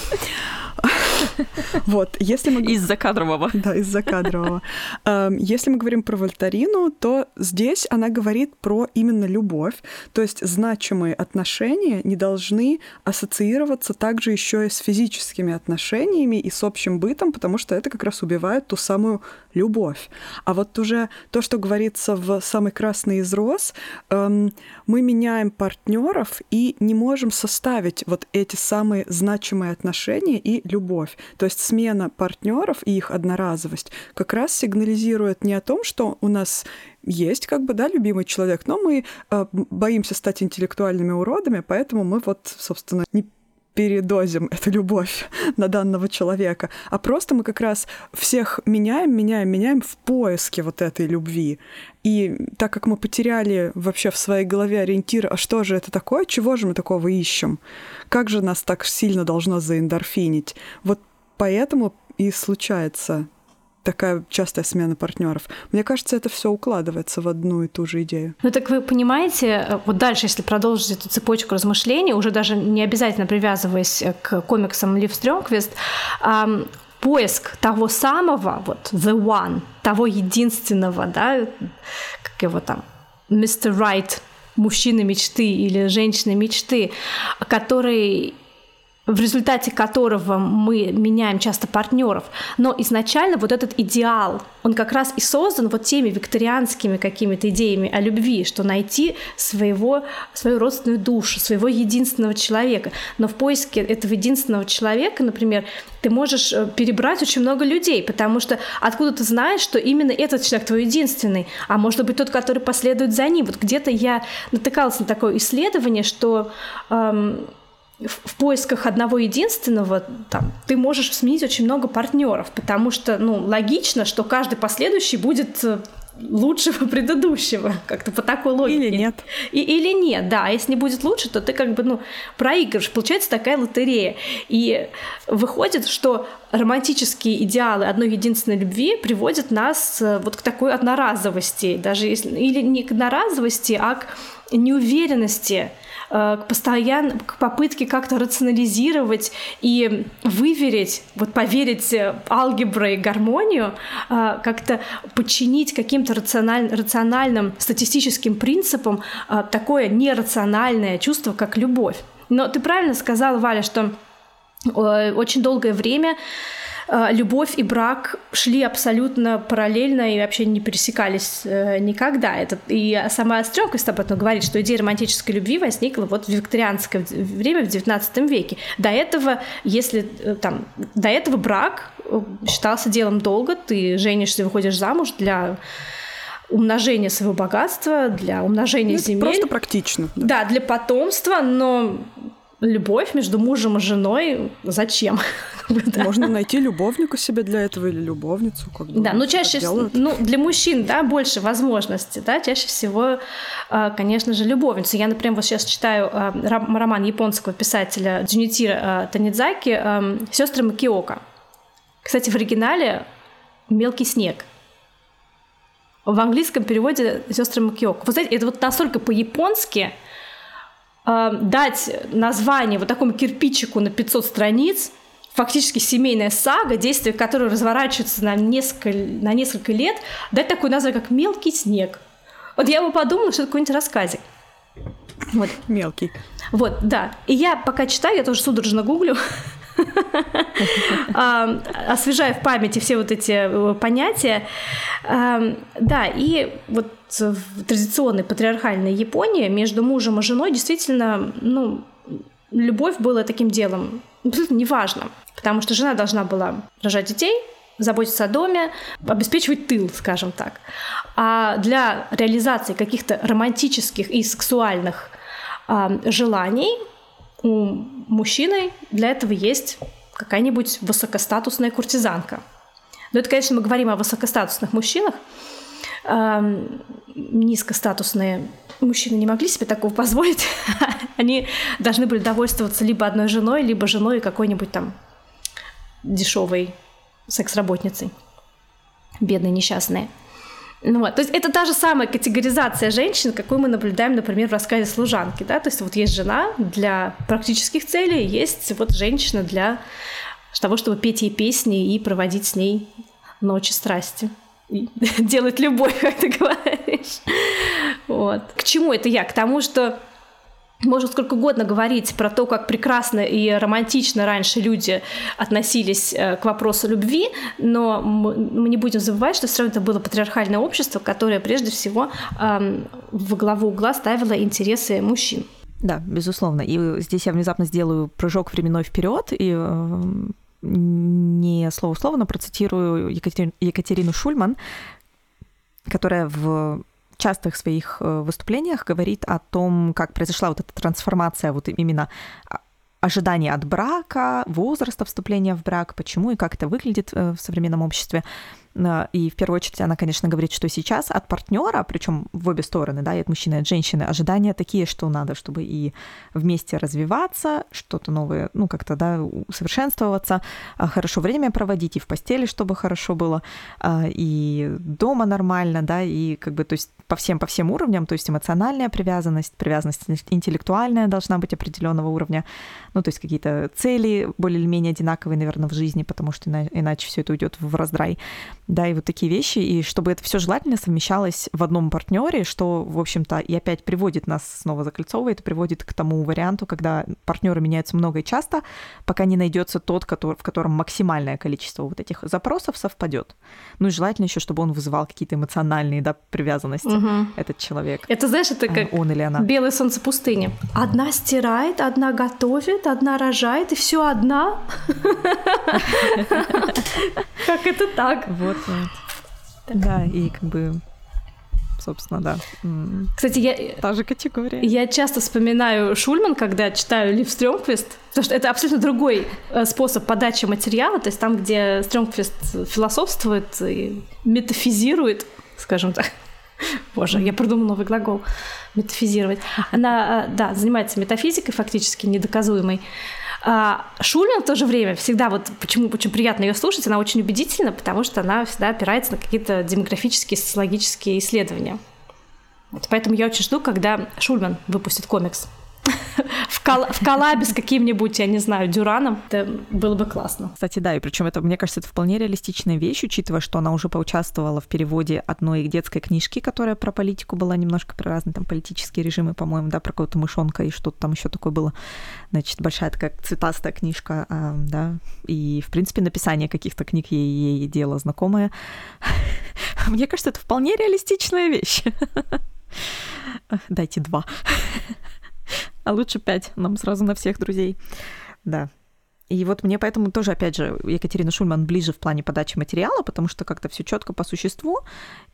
Speaker 3: Вот, если мы...
Speaker 1: Из-за кадрового.
Speaker 3: Да, из-за кадрового. Эм, если мы говорим про Вольтарину, то здесь она говорит про именно любовь, то есть значимые отношения не должны ассоциироваться также еще и с физическими отношениями и с общим бытом, потому что это как раз убивает ту самую любовь. А вот уже то, что говорится в «Самый красный из роз», эм, мы меняем партнеров и не можем составить вот эти самые значимые отношения и любовь. То есть смена партнеров и их одноразовость как раз сигнализирует не о том, что у нас есть как бы, да, любимый человек, но мы э, боимся стать интеллектуальными уродами, поэтому мы вот, собственно, не передозим эту любовь на данного человека, а просто мы как раз всех меняем, меняем, меняем в поиске вот этой любви. И так как мы потеряли вообще в своей голове ориентир, а что же это такое, чего же мы такого ищем, как же нас так сильно должно заэндорфинить, вот поэтому и случается такая частая смена партнеров. Мне кажется, это все укладывается в одну и ту же идею.
Speaker 2: Ну так вы понимаете, э, вот дальше, если продолжить эту цепочку размышлений, уже даже не обязательно привязываясь к комиксам Лив Стрёмквист, поиск того самого, вот the one, того единственного, да, как его там, Mr. Right, мужчины мечты или женщины мечты, который в результате которого мы меняем часто партнеров. Но изначально вот этот идеал, он как раз и создан вот теми викторианскими какими-то идеями о любви, что найти своего, свою родственную душу, своего единственного человека. Но в поиске этого единственного человека, например, ты можешь э, перебрать очень много людей, потому что откуда ты знаешь, что именно этот человек твой единственный, а может быть тот, который последует за ним. Вот где-то я натыкалась на такое исследование, что эм, в поисках одного единственного там, ты можешь сменить очень много партнеров, потому что ну, логично, что каждый последующий будет э, лучшего предыдущего, как-то по такой логике.
Speaker 3: Или нет.
Speaker 2: И, или нет, да. А если не будет лучше, то ты как бы, ну, проигрываешь. Получается такая лотерея. И выходит, что романтические идеалы одной единственной любви приводят нас э, вот к такой одноразовости. Даже если... Или не к одноразовости, а к неуверенности к постоянно к попытке как-то рационализировать и выверить, вот поверить алгебре и гармонию, э, как-то подчинить каким-то рациональ, рациональным статистическим принципам э, такое нерациональное чувство, как любовь. Но ты правильно сказала, Валя, что очень долгое время Э, любовь и брак шли абсолютно параллельно и вообще не пересекались э, никогда. Это, и сама Острёмкость об этом говорит, что идея романтической любви возникла вот в викторианское время, в XIX веке. До этого, если э, там, до этого брак считался делом долга, ты женишься, выходишь замуж для умножения своего богатства, для умножения
Speaker 3: ну,
Speaker 2: земель.
Speaker 3: Просто практично.
Speaker 2: Да. да, для потомства, но любовь между мужем и женой зачем?
Speaker 3: Можно найти любовника себе для этого или любовницу. Как бы,
Speaker 2: да, ну чаще, ну для мужчин, да, больше возможностей, да, чаще всего, а, конечно же, любовницу. Я, например, вот сейчас читаю а, роман японского писателя Джунитира а, Танидзаки «Сестры Макиока». Кстати, в оригинале «Мелкий снег». В английском переводе «Сестры Макиока». Вы знаете, это вот настолько по-японски, дать название вот такому кирпичику на 500 страниц, фактически семейная сага, действие которой разворачивается на несколько, на несколько лет, дать такое название, как «Мелкий снег». Вот я бы подумала, что это какой-нибудь рассказик.
Speaker 3: Вот. Мелкий.
Speaker 2: Вот, да. И я пока читаю, я тоже судорожно гуглю, освежая в памяти все вот эти э, понятия. Да, и вот в традиционной патриархальной Японии между мужем и женой действительно, ну, любовь была таким делом абсолютно неважно, потому что жена должна была рожать детей, заботиться о доме, обеспечивать тыл, скажем так. А для реализации каких-то романтических и сексуальных э, желаний у мужчины для этого есть какая-нибудь высокостатусная куртизанка. Но это, конечно, мы говорим о высокостатусных мужчинах. Э, низкостатусные мужчины не могли себе такого позволить. Они должны были довольствоваться либо одной женой, либо женой какой-нибудь там дешевой секс-работницей. Бедные, несчастные. Ну, вот. То есть это та же самая категоризация женщин, какую мы наблюдаем, например, в рассказе служанки. Да? То есть вот есть жена для практических целей, есть вот женщина для того, чтобы петь ей песни и проводить с ней ночи страсти. И делать любовь, как ты говоришь. Вот. К чему это я? К тому, что можно сколько угодно говорить про то, как прекрасно и романтично раньше люди относились э, к вопросу любви, но мы не будем забывать, что все равно это было патриархальное общество, которое прежде всего эм, в главу угла ставило интересы мужчин.
Speaker 1: Да, безусловно. И здесь я внезапно сделаю прыжок временной вперед и э, не слово в слово, но процитирую Екатерину, Екатерину Шульман, которая в частых своих э, выступлениях говорит о том, как произошла вот эта трансформация вот именно ожидания от брака, возраста вступления в брак, почему и как это выглядит э, в современном обществе. Э, и в первую очередь она, конечно, говорит, что сейчас от партнера, причем в обе стороны, да, и от мужчины, и от женщины, ожидания такие, что надо, чтобы и вместе развиваться, что-то новое, ну, как-то, да, усовершенствоваться, а хорошо время проводить, и в постели, чтобы хорошо было, а, и дома нормально, да, и как бы, то есть по всем, по всем уровням, то есть эмоциональная привязанность, привязанность интеллектуальная должна быть определенного уровня, ну, то есть какие-то цели более или менее одинаковые, наверное, в жизни, потому что иначе все это уйдет в раздрай да, и вот такие вещи, и чтобы это все желательно совмещалось в одном партнере, что, в общем-то, и опять приводит нас снова закольцовывает, приводит к тому варианту, когда партнеры меняются много и часто, пока не найдется тот, который, в котором максимальное количество вот этих запросов совпадет. Ну и желательно еще, чтобы он вызывал какие-то эмоциональные, да, привязанности, угу. этот человек.
Speaker 2: Это, знаешь, это а, как он или она. белое солнце пустыни. Одна стирает, одна готовит, одна рожает, и все одна. Как это так?
Speaker 1: Вот, Да, и как бы собственно, да.
Speaker 2: Кстати, я...
Speaker 1: Та же категория.
Speaker 2: Я часто вспоминаю Шульман, когда читаю Лив Стрёмквист, потому что это абсолютно другой э, способ подачи материала, то есть там, где Стрёмквист философствует и метафизирует, скажем так. Боже, я придумала новый глагол метафизировать. Она, э, да, занимается метафизикой фактически недоказуемой. А Шульман в то же время всегда, вот почему очень приятно ее слушать, она очень убедительна, потому что она всегда опирается на какие-то демографические, социологические исследования. Вот поэтому я очень жду, когда Шульман выпустит комикс в, кол в коллабе с каким-нибудь, я не знаю, Дюраном, это было бы классно.
Speaker 1: Кстати, да, и причем это, мне кажется, это вполне реалистичная вещь, учитывая, что она уже поучаствовала в переводе одной детской книжки, которая про политику была немножко про разные там политические режимы, по-моему, да, про какого-то мышонка и что-то там еще такое было. Значит, большая такая цветастая книжка, а, да, и, в принципе, написание каких-то книг ей, ей дело знакомое. Мне кажется, это вполне реалистичная вещь. Дайте два а лучше пять нам сразу на всех друзей. Да. И вот мне поэтому тоже, опять же, Екатерина Шульман ближе в плане подачи материала, потому что как-то все четко по существу,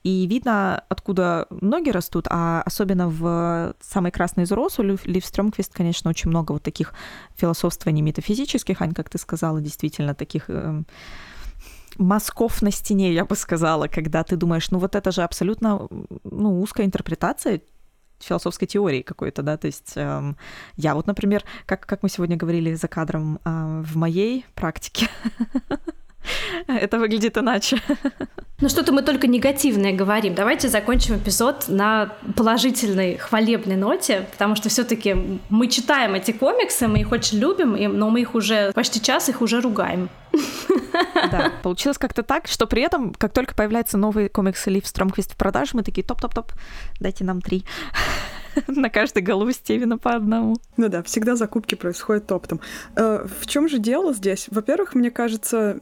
Speaker 1: и видно, откуда ноги растут, а особенно в самой красной из роз у Лив Стрёмквист, конечно, очень много вот таких философствований метафизических, Ань, как ты сказала, действительно таких э, мазков на стене, я бы сказала, когда ты думаешь, ну вот это же абсолютно ну, узкая интерпретация философской теории какой-то, да, то есть эм, я вот, например, как, как мы сегодня говорили за кадром, э, в моей практике это выглядит иначе.
Speaker 2: Ну что-то мы только негативное говорим. Давайте закончим эпизод на положительной, хвалебной ноте, потому что все таки мы читаем эти комиксы, мы их очень любим, но мы их уже почти час их уже ругаем.
Speaker 1: Да, получилось как-то так, что при этом, как только появляется новый комикс Лив Стромквист в продаже, мы такие топ-топ-топ, дайте нам три на каждой голову Стивена по одному.
Speaker 3: Ну да, всегда закупки происходят оптом. Э, в чем же дело здесь? Во-первых, мне кажется,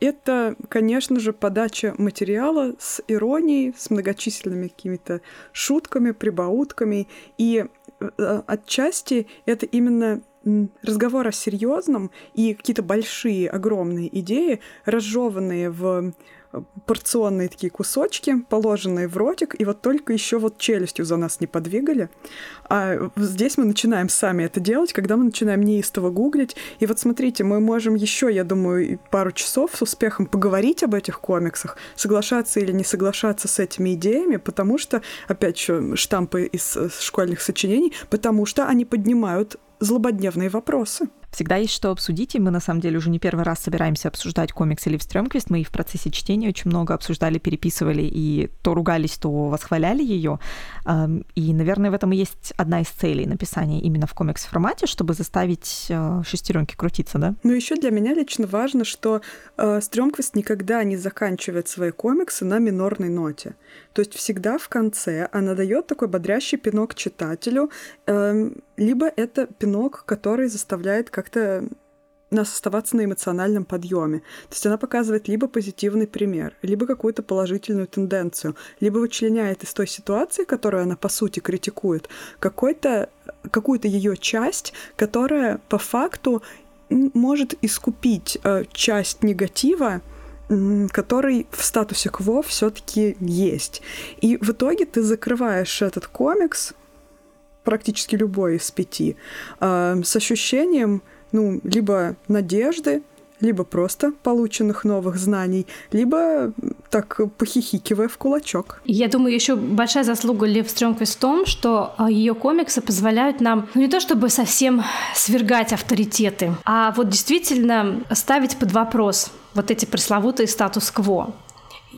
Speaker 3: это, конечно же, подача материала с иронией, с многочисленными какими-то шутками, прибаутками. И э, отчасти это именно разговор о серьезном и какие-то большие, огромные идеи, разжеванные в порционные такие кусочки, положенные в ротик, и вот только еще вот челюстью за нас не подвигали. А здесь мы начинаем сами это делать, когда мы начинаем неистово гуглить. И вот смотрите, мы можем еще, я думаю, пару часов с успехом поговорить об этих комиксах, соглашаться или не соглашаться с этими идеями, потому что, опять же, штампы из э, школьных сочинений, потому что они поднимают злободневные вопросы.
Speaker 1: Всегда есть что обсудить, и мы на самом деле уже не первый раз собираемся обсуждать комиксы Лив Стрёмквист. Мы и в процессе чтения очень много обсуждали, переписывали, и то ругались, то восхваляли ее. И, наверное, в этом и есть одна из целей написания именно в комикс-формате, чтобы заставить э, шестеренки крутиться, да?
Speaker 3: Ну, еще для меня лично важно, что э, Стрёмквист никогда не заканчивает свои комиксы на минорной ноте. То есть всегда в конце она дает такой бодрящий пинок читателю, э, либо это пинок, который заставляет как-то нас оставаться на эмоциональном подъеме. То есть она показывает либо позитивный пример, либо какую-то положительную тенденцию, либо вычленяет из той ситуации, которую она по сути критикует, какой-то, какую-то ее часть, которая по факту может искупить э, часть негатива, который в статусе кво все-таки есть. И в итоге ты закрываешь этот комикс, практически любой из пяти, э, с ощущением, ну, либо надежды, либо просто полученных новых знаний, либо так похихикивая в кулачок.
Speaker 2: Я думаю, еще большая заслуга Лев Стрёмквист в том, что а, ее комиксы позволяют нам ну, не то чтобы совсем свергать авторитеты, а вот действительно ставить под вопрос вот эти пресловутые статус-кво.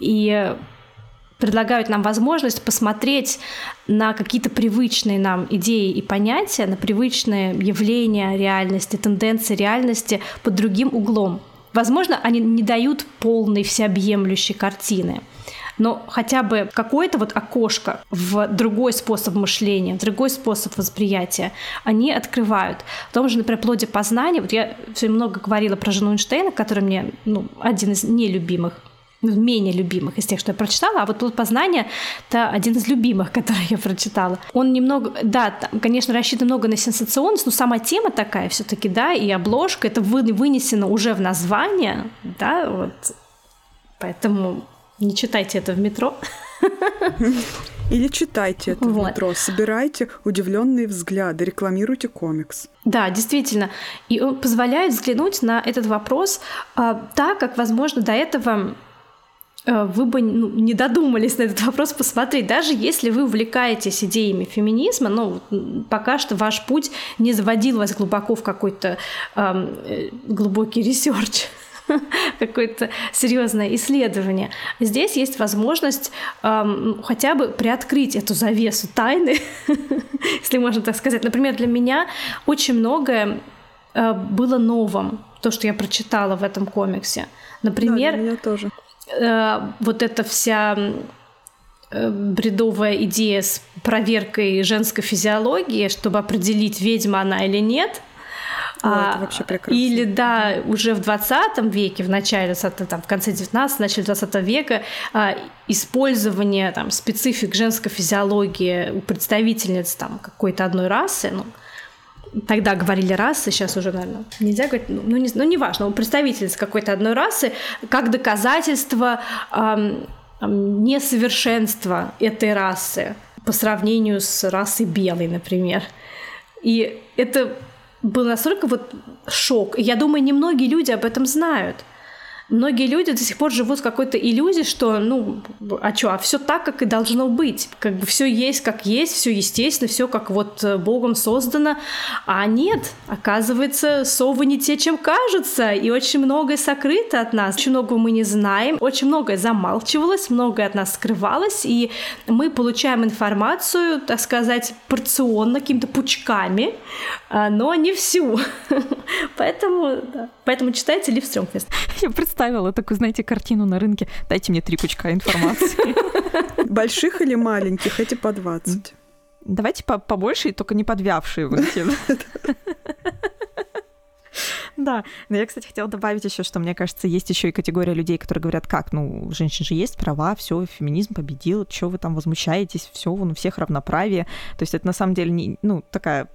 Speaker 2: И предлагают нам возможность посмотреть на какие-то привычные нам идеи и понятия, на привычные явления реальности, тенденции реальности под другим углом. Возможно, они не дают полной всеобъемлющей картины, но хотя бы какое-то вот окошко в другой способ мышления, в другой способ восприятия они открывают. В том же, например, плоде познания, вот я все много говорила про жену Эйнштейна, который мне ну, один из нелюбимых менее любимых из тех, что я прочитала, а вот тут познание это один из любимых, который я прочитала. Он немного, да, там, конечно, рассчитан много на сенсационность, но сама тема такая все-таки, да, и обложка это вы, вынесено уже в название, да, вот. Поэтому не читайте это в метро.
Speaker 3: Или читайте это вот. в метро, собирайте удивленные взгляды, рекламируйте комикс.
Speaker 2: Да, действительно. И он позволяет взглянуть на этот вопрос а, так, как, возможно, до этого Э, вы бы ну, не додумались на этот вопрос посмотреть. Даже если вы увлекаетесь идеями феминизма, ну, пока что ваш путь не заводил вас глубоко в какой-то эм, глубокий research какое-то серьезное исследование. Здесь есть возможность эм, хотя бы приоткрыть эту завесу тайны, если можно так сказать. Например, для меня очень многое э, было новым, то, что я прочитала в этом комиксе. Например,
Speaker 3: да, тоже
Speaker 2: э, вот эта вся э, бредовая идея с проверкой женской физиологии, чтобы определить, ведьма она или нет.
Speaker 3: О, а, это вообще прекрасно.
Speaker 2: Или, да, уже в 20 веке, в начале, там, в конце 19 начале 20 века, а, использование там, специфик женской физиологии у представительниц там, какой-то одной расы, ну, тогда говорили расы, сейчас уже, наверное, нельзя говорить, ну, ну, не, ну неважно, представительница какой-то одной расы, как доказательство эм, несовершенства этой расы по сравнению с расой белой, например. И это был настолько вот шок. Я думаю, немногие люди об этом знают многие люди до сих пор живут с какой-то иллюзией, что, ну, а что, а все так, как и должно быть. Как бы все есть, как есть, все естественно, все как вот э, Богом создано. А нет, оказывается, совы не те, чем кажутся, и очень многое сокрыто от нас. Очень многого мы не знаем, очень многое замалчивалось, многое от нас скрывалось, и мы получаем информацию, так сказать, порционно, какими-то пучками, а, но не всю. Поэтому, да. Поэтому читайте Лив Стрёмквист.
Speaker 1: Я представила такую, знаете, картину на рынке. Дайте мне три пучка информации.
Speaker 3: Больших или маленьких? Эти по 20.
Speaker 1: Давайте по побольше, только не подвявшие. Да, но я, кстати, хотела добавить еще, что мне кажется, есть еще и категория людей, которые говорят, как, ну, у женщин же есть права, все, феминизм победил, что вы там возмущаетесь, все, вон у всех равноправие. То есть это на самом деле, не, ну, такая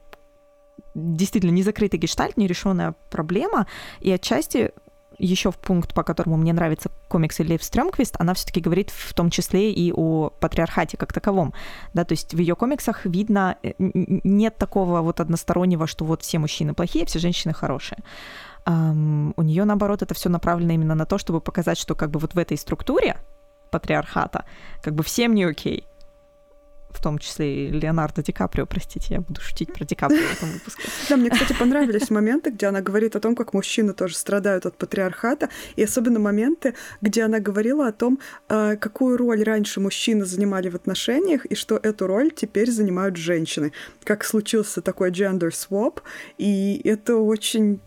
Speaker 1: действительно незакрытый гештальт, нерешенная проблема, и отчасти еще в пункт, по которому мне нравится комикс Лев Стрёмквист, она все таки говорит в том числе и о патриархате как таковом. Да, то есть в ее комиксах видно, э, нет такого вот одностороннего, что вот все мужчины плохие, все женщины хорошие. Um, у нее наоборот это все направлено именно на то, чтобы показать, что как бы вот в этой структуре патриархата как бы всем не окей в том числе и Леонардо Ди Каприо, простите, я буду шутить про Ди Каприо в этом выпуске.
Speaker 3: Да, мне, кстати, понравились моменты, где она говорит о том, как мужчины тоже страдают от патриархата, и особенно моменты, где она говорила о том, э, какую роль раньше мужчины занимали в отношениях, и что эту роль теперь занимают женщины. Как случился такой gender swap, и это очень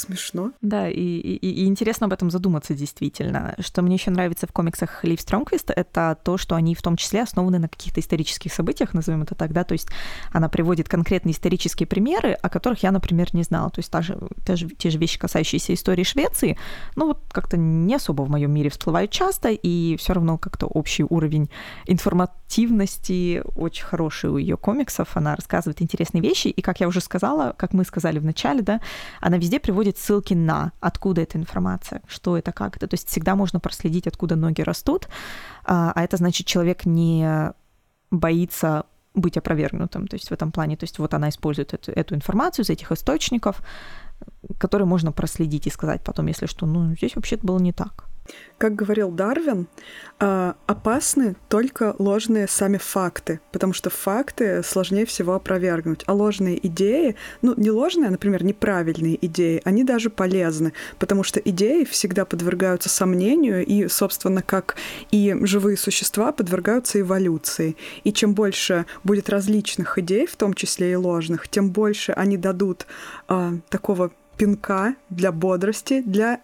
Speaker 3: Смешно.
Speaker 1: Да, и, и, и интересно об этом задуматься действительно. Что мне еще нравится в комиксах Лив Стромквист, это то, что они в том числе основаны на каких-то исторических событиях, назовем это так, да, то есть она приводит конкретные исторические примеры, о которых я, например, не знала. То есть та же, та же, те же вещи, касающиеся истории Швеции, ну вот как-то не особо в моем мире всплывают часто, и все равно как-то общий уровень информативности очень хороший у ее комиксов, она рассказывает интересные вещи, и, как я уже сказала, как мы сказали в начале, да, она везде приводит приводит ссылки на, откуда эта информация, что это, как это. То есть всегда можно проследить, откуда ноги растут, а, а это значит, человек не боится быть опровергнутым, то есть в этом плане, то есть вот она использует эту, эту информацию из этих источников, которые можно проследить и сказать потом, если что, ну, здесь вообще-то было не так.
Speaker 3: Как говорил Дарвин, а, опасны только ложные сами факты, потому что факты сложнее всего опровергнуть. А ложные идеи, ну не ложные, а, например, неправильные идеи, они даже полезны, потому что идеи всегда подвергаются сомнению и, собственно, как и живые существа подвергаются эволюции. И чем больше будет различных идей, в том числе и ложных, тем больше они дадут э, такого пинка для бодрости, для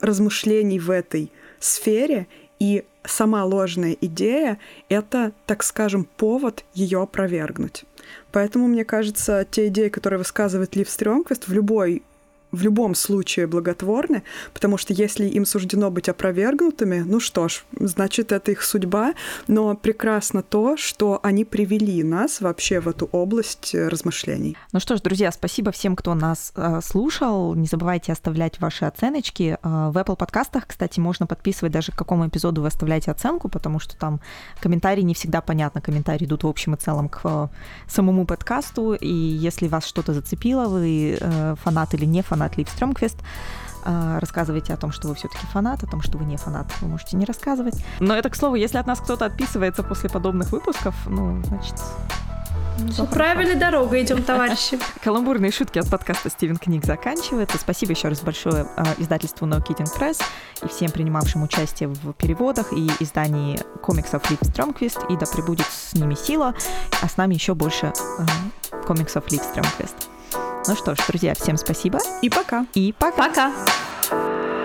Speaker 3: размышлений в этой сфере, и сама ложная идея — это, так скажем, повод ее опровергнуть. Поэтому, мне кажется, те идеи, которые высказывает Лив Стрёмквист в любой в любом случае благотворны, потому что если им суждено быть опровергнутыми, ну что ж, значит, это их судьба, но прекрасно то, что они привели нас вообще в эту область э, размышлений.
Speaker 1: Ну что ж, друзья, спасибо всем, кто нас э, слушал. Не забывайте оставлять ваши оценочки. Э, в Apple подкастах, кстати, можно подписывать даже к какому эпизоду вы оставляете оценку, потому что там комментарии не всегда понятно. Комментарии идут в общем и целом к самому подкасту, и если вас что-то зацепило, вы фанат или не фанат, фанат Лив Стрёмквест, рассказывайте о том, что вы все-таки фанат, о том, что вы не фанат, вы можете не рассказывать. Но это, к слову, если от нас кто-то отписывается после подобных выпусков, ну, значит,
Speaker 2: все правильной дорогой идем, товарищи.
Speaker 1: Каламбурные шутки от подкаста Стивен Книг заканчиваются. Спасибо еще раз большое э, издательству No Kidding Press и всем принимавшим участие в переводах и издании комиксов Лив Стромквист. И да пребудет с ними сила, а с нами еще больше э, комиксов Лив Стромквист. Ну что ж, друзья, всем спасибо.
Speaker 3: И пока.
Speaker 1: И пока.
Speaker 2: Пока.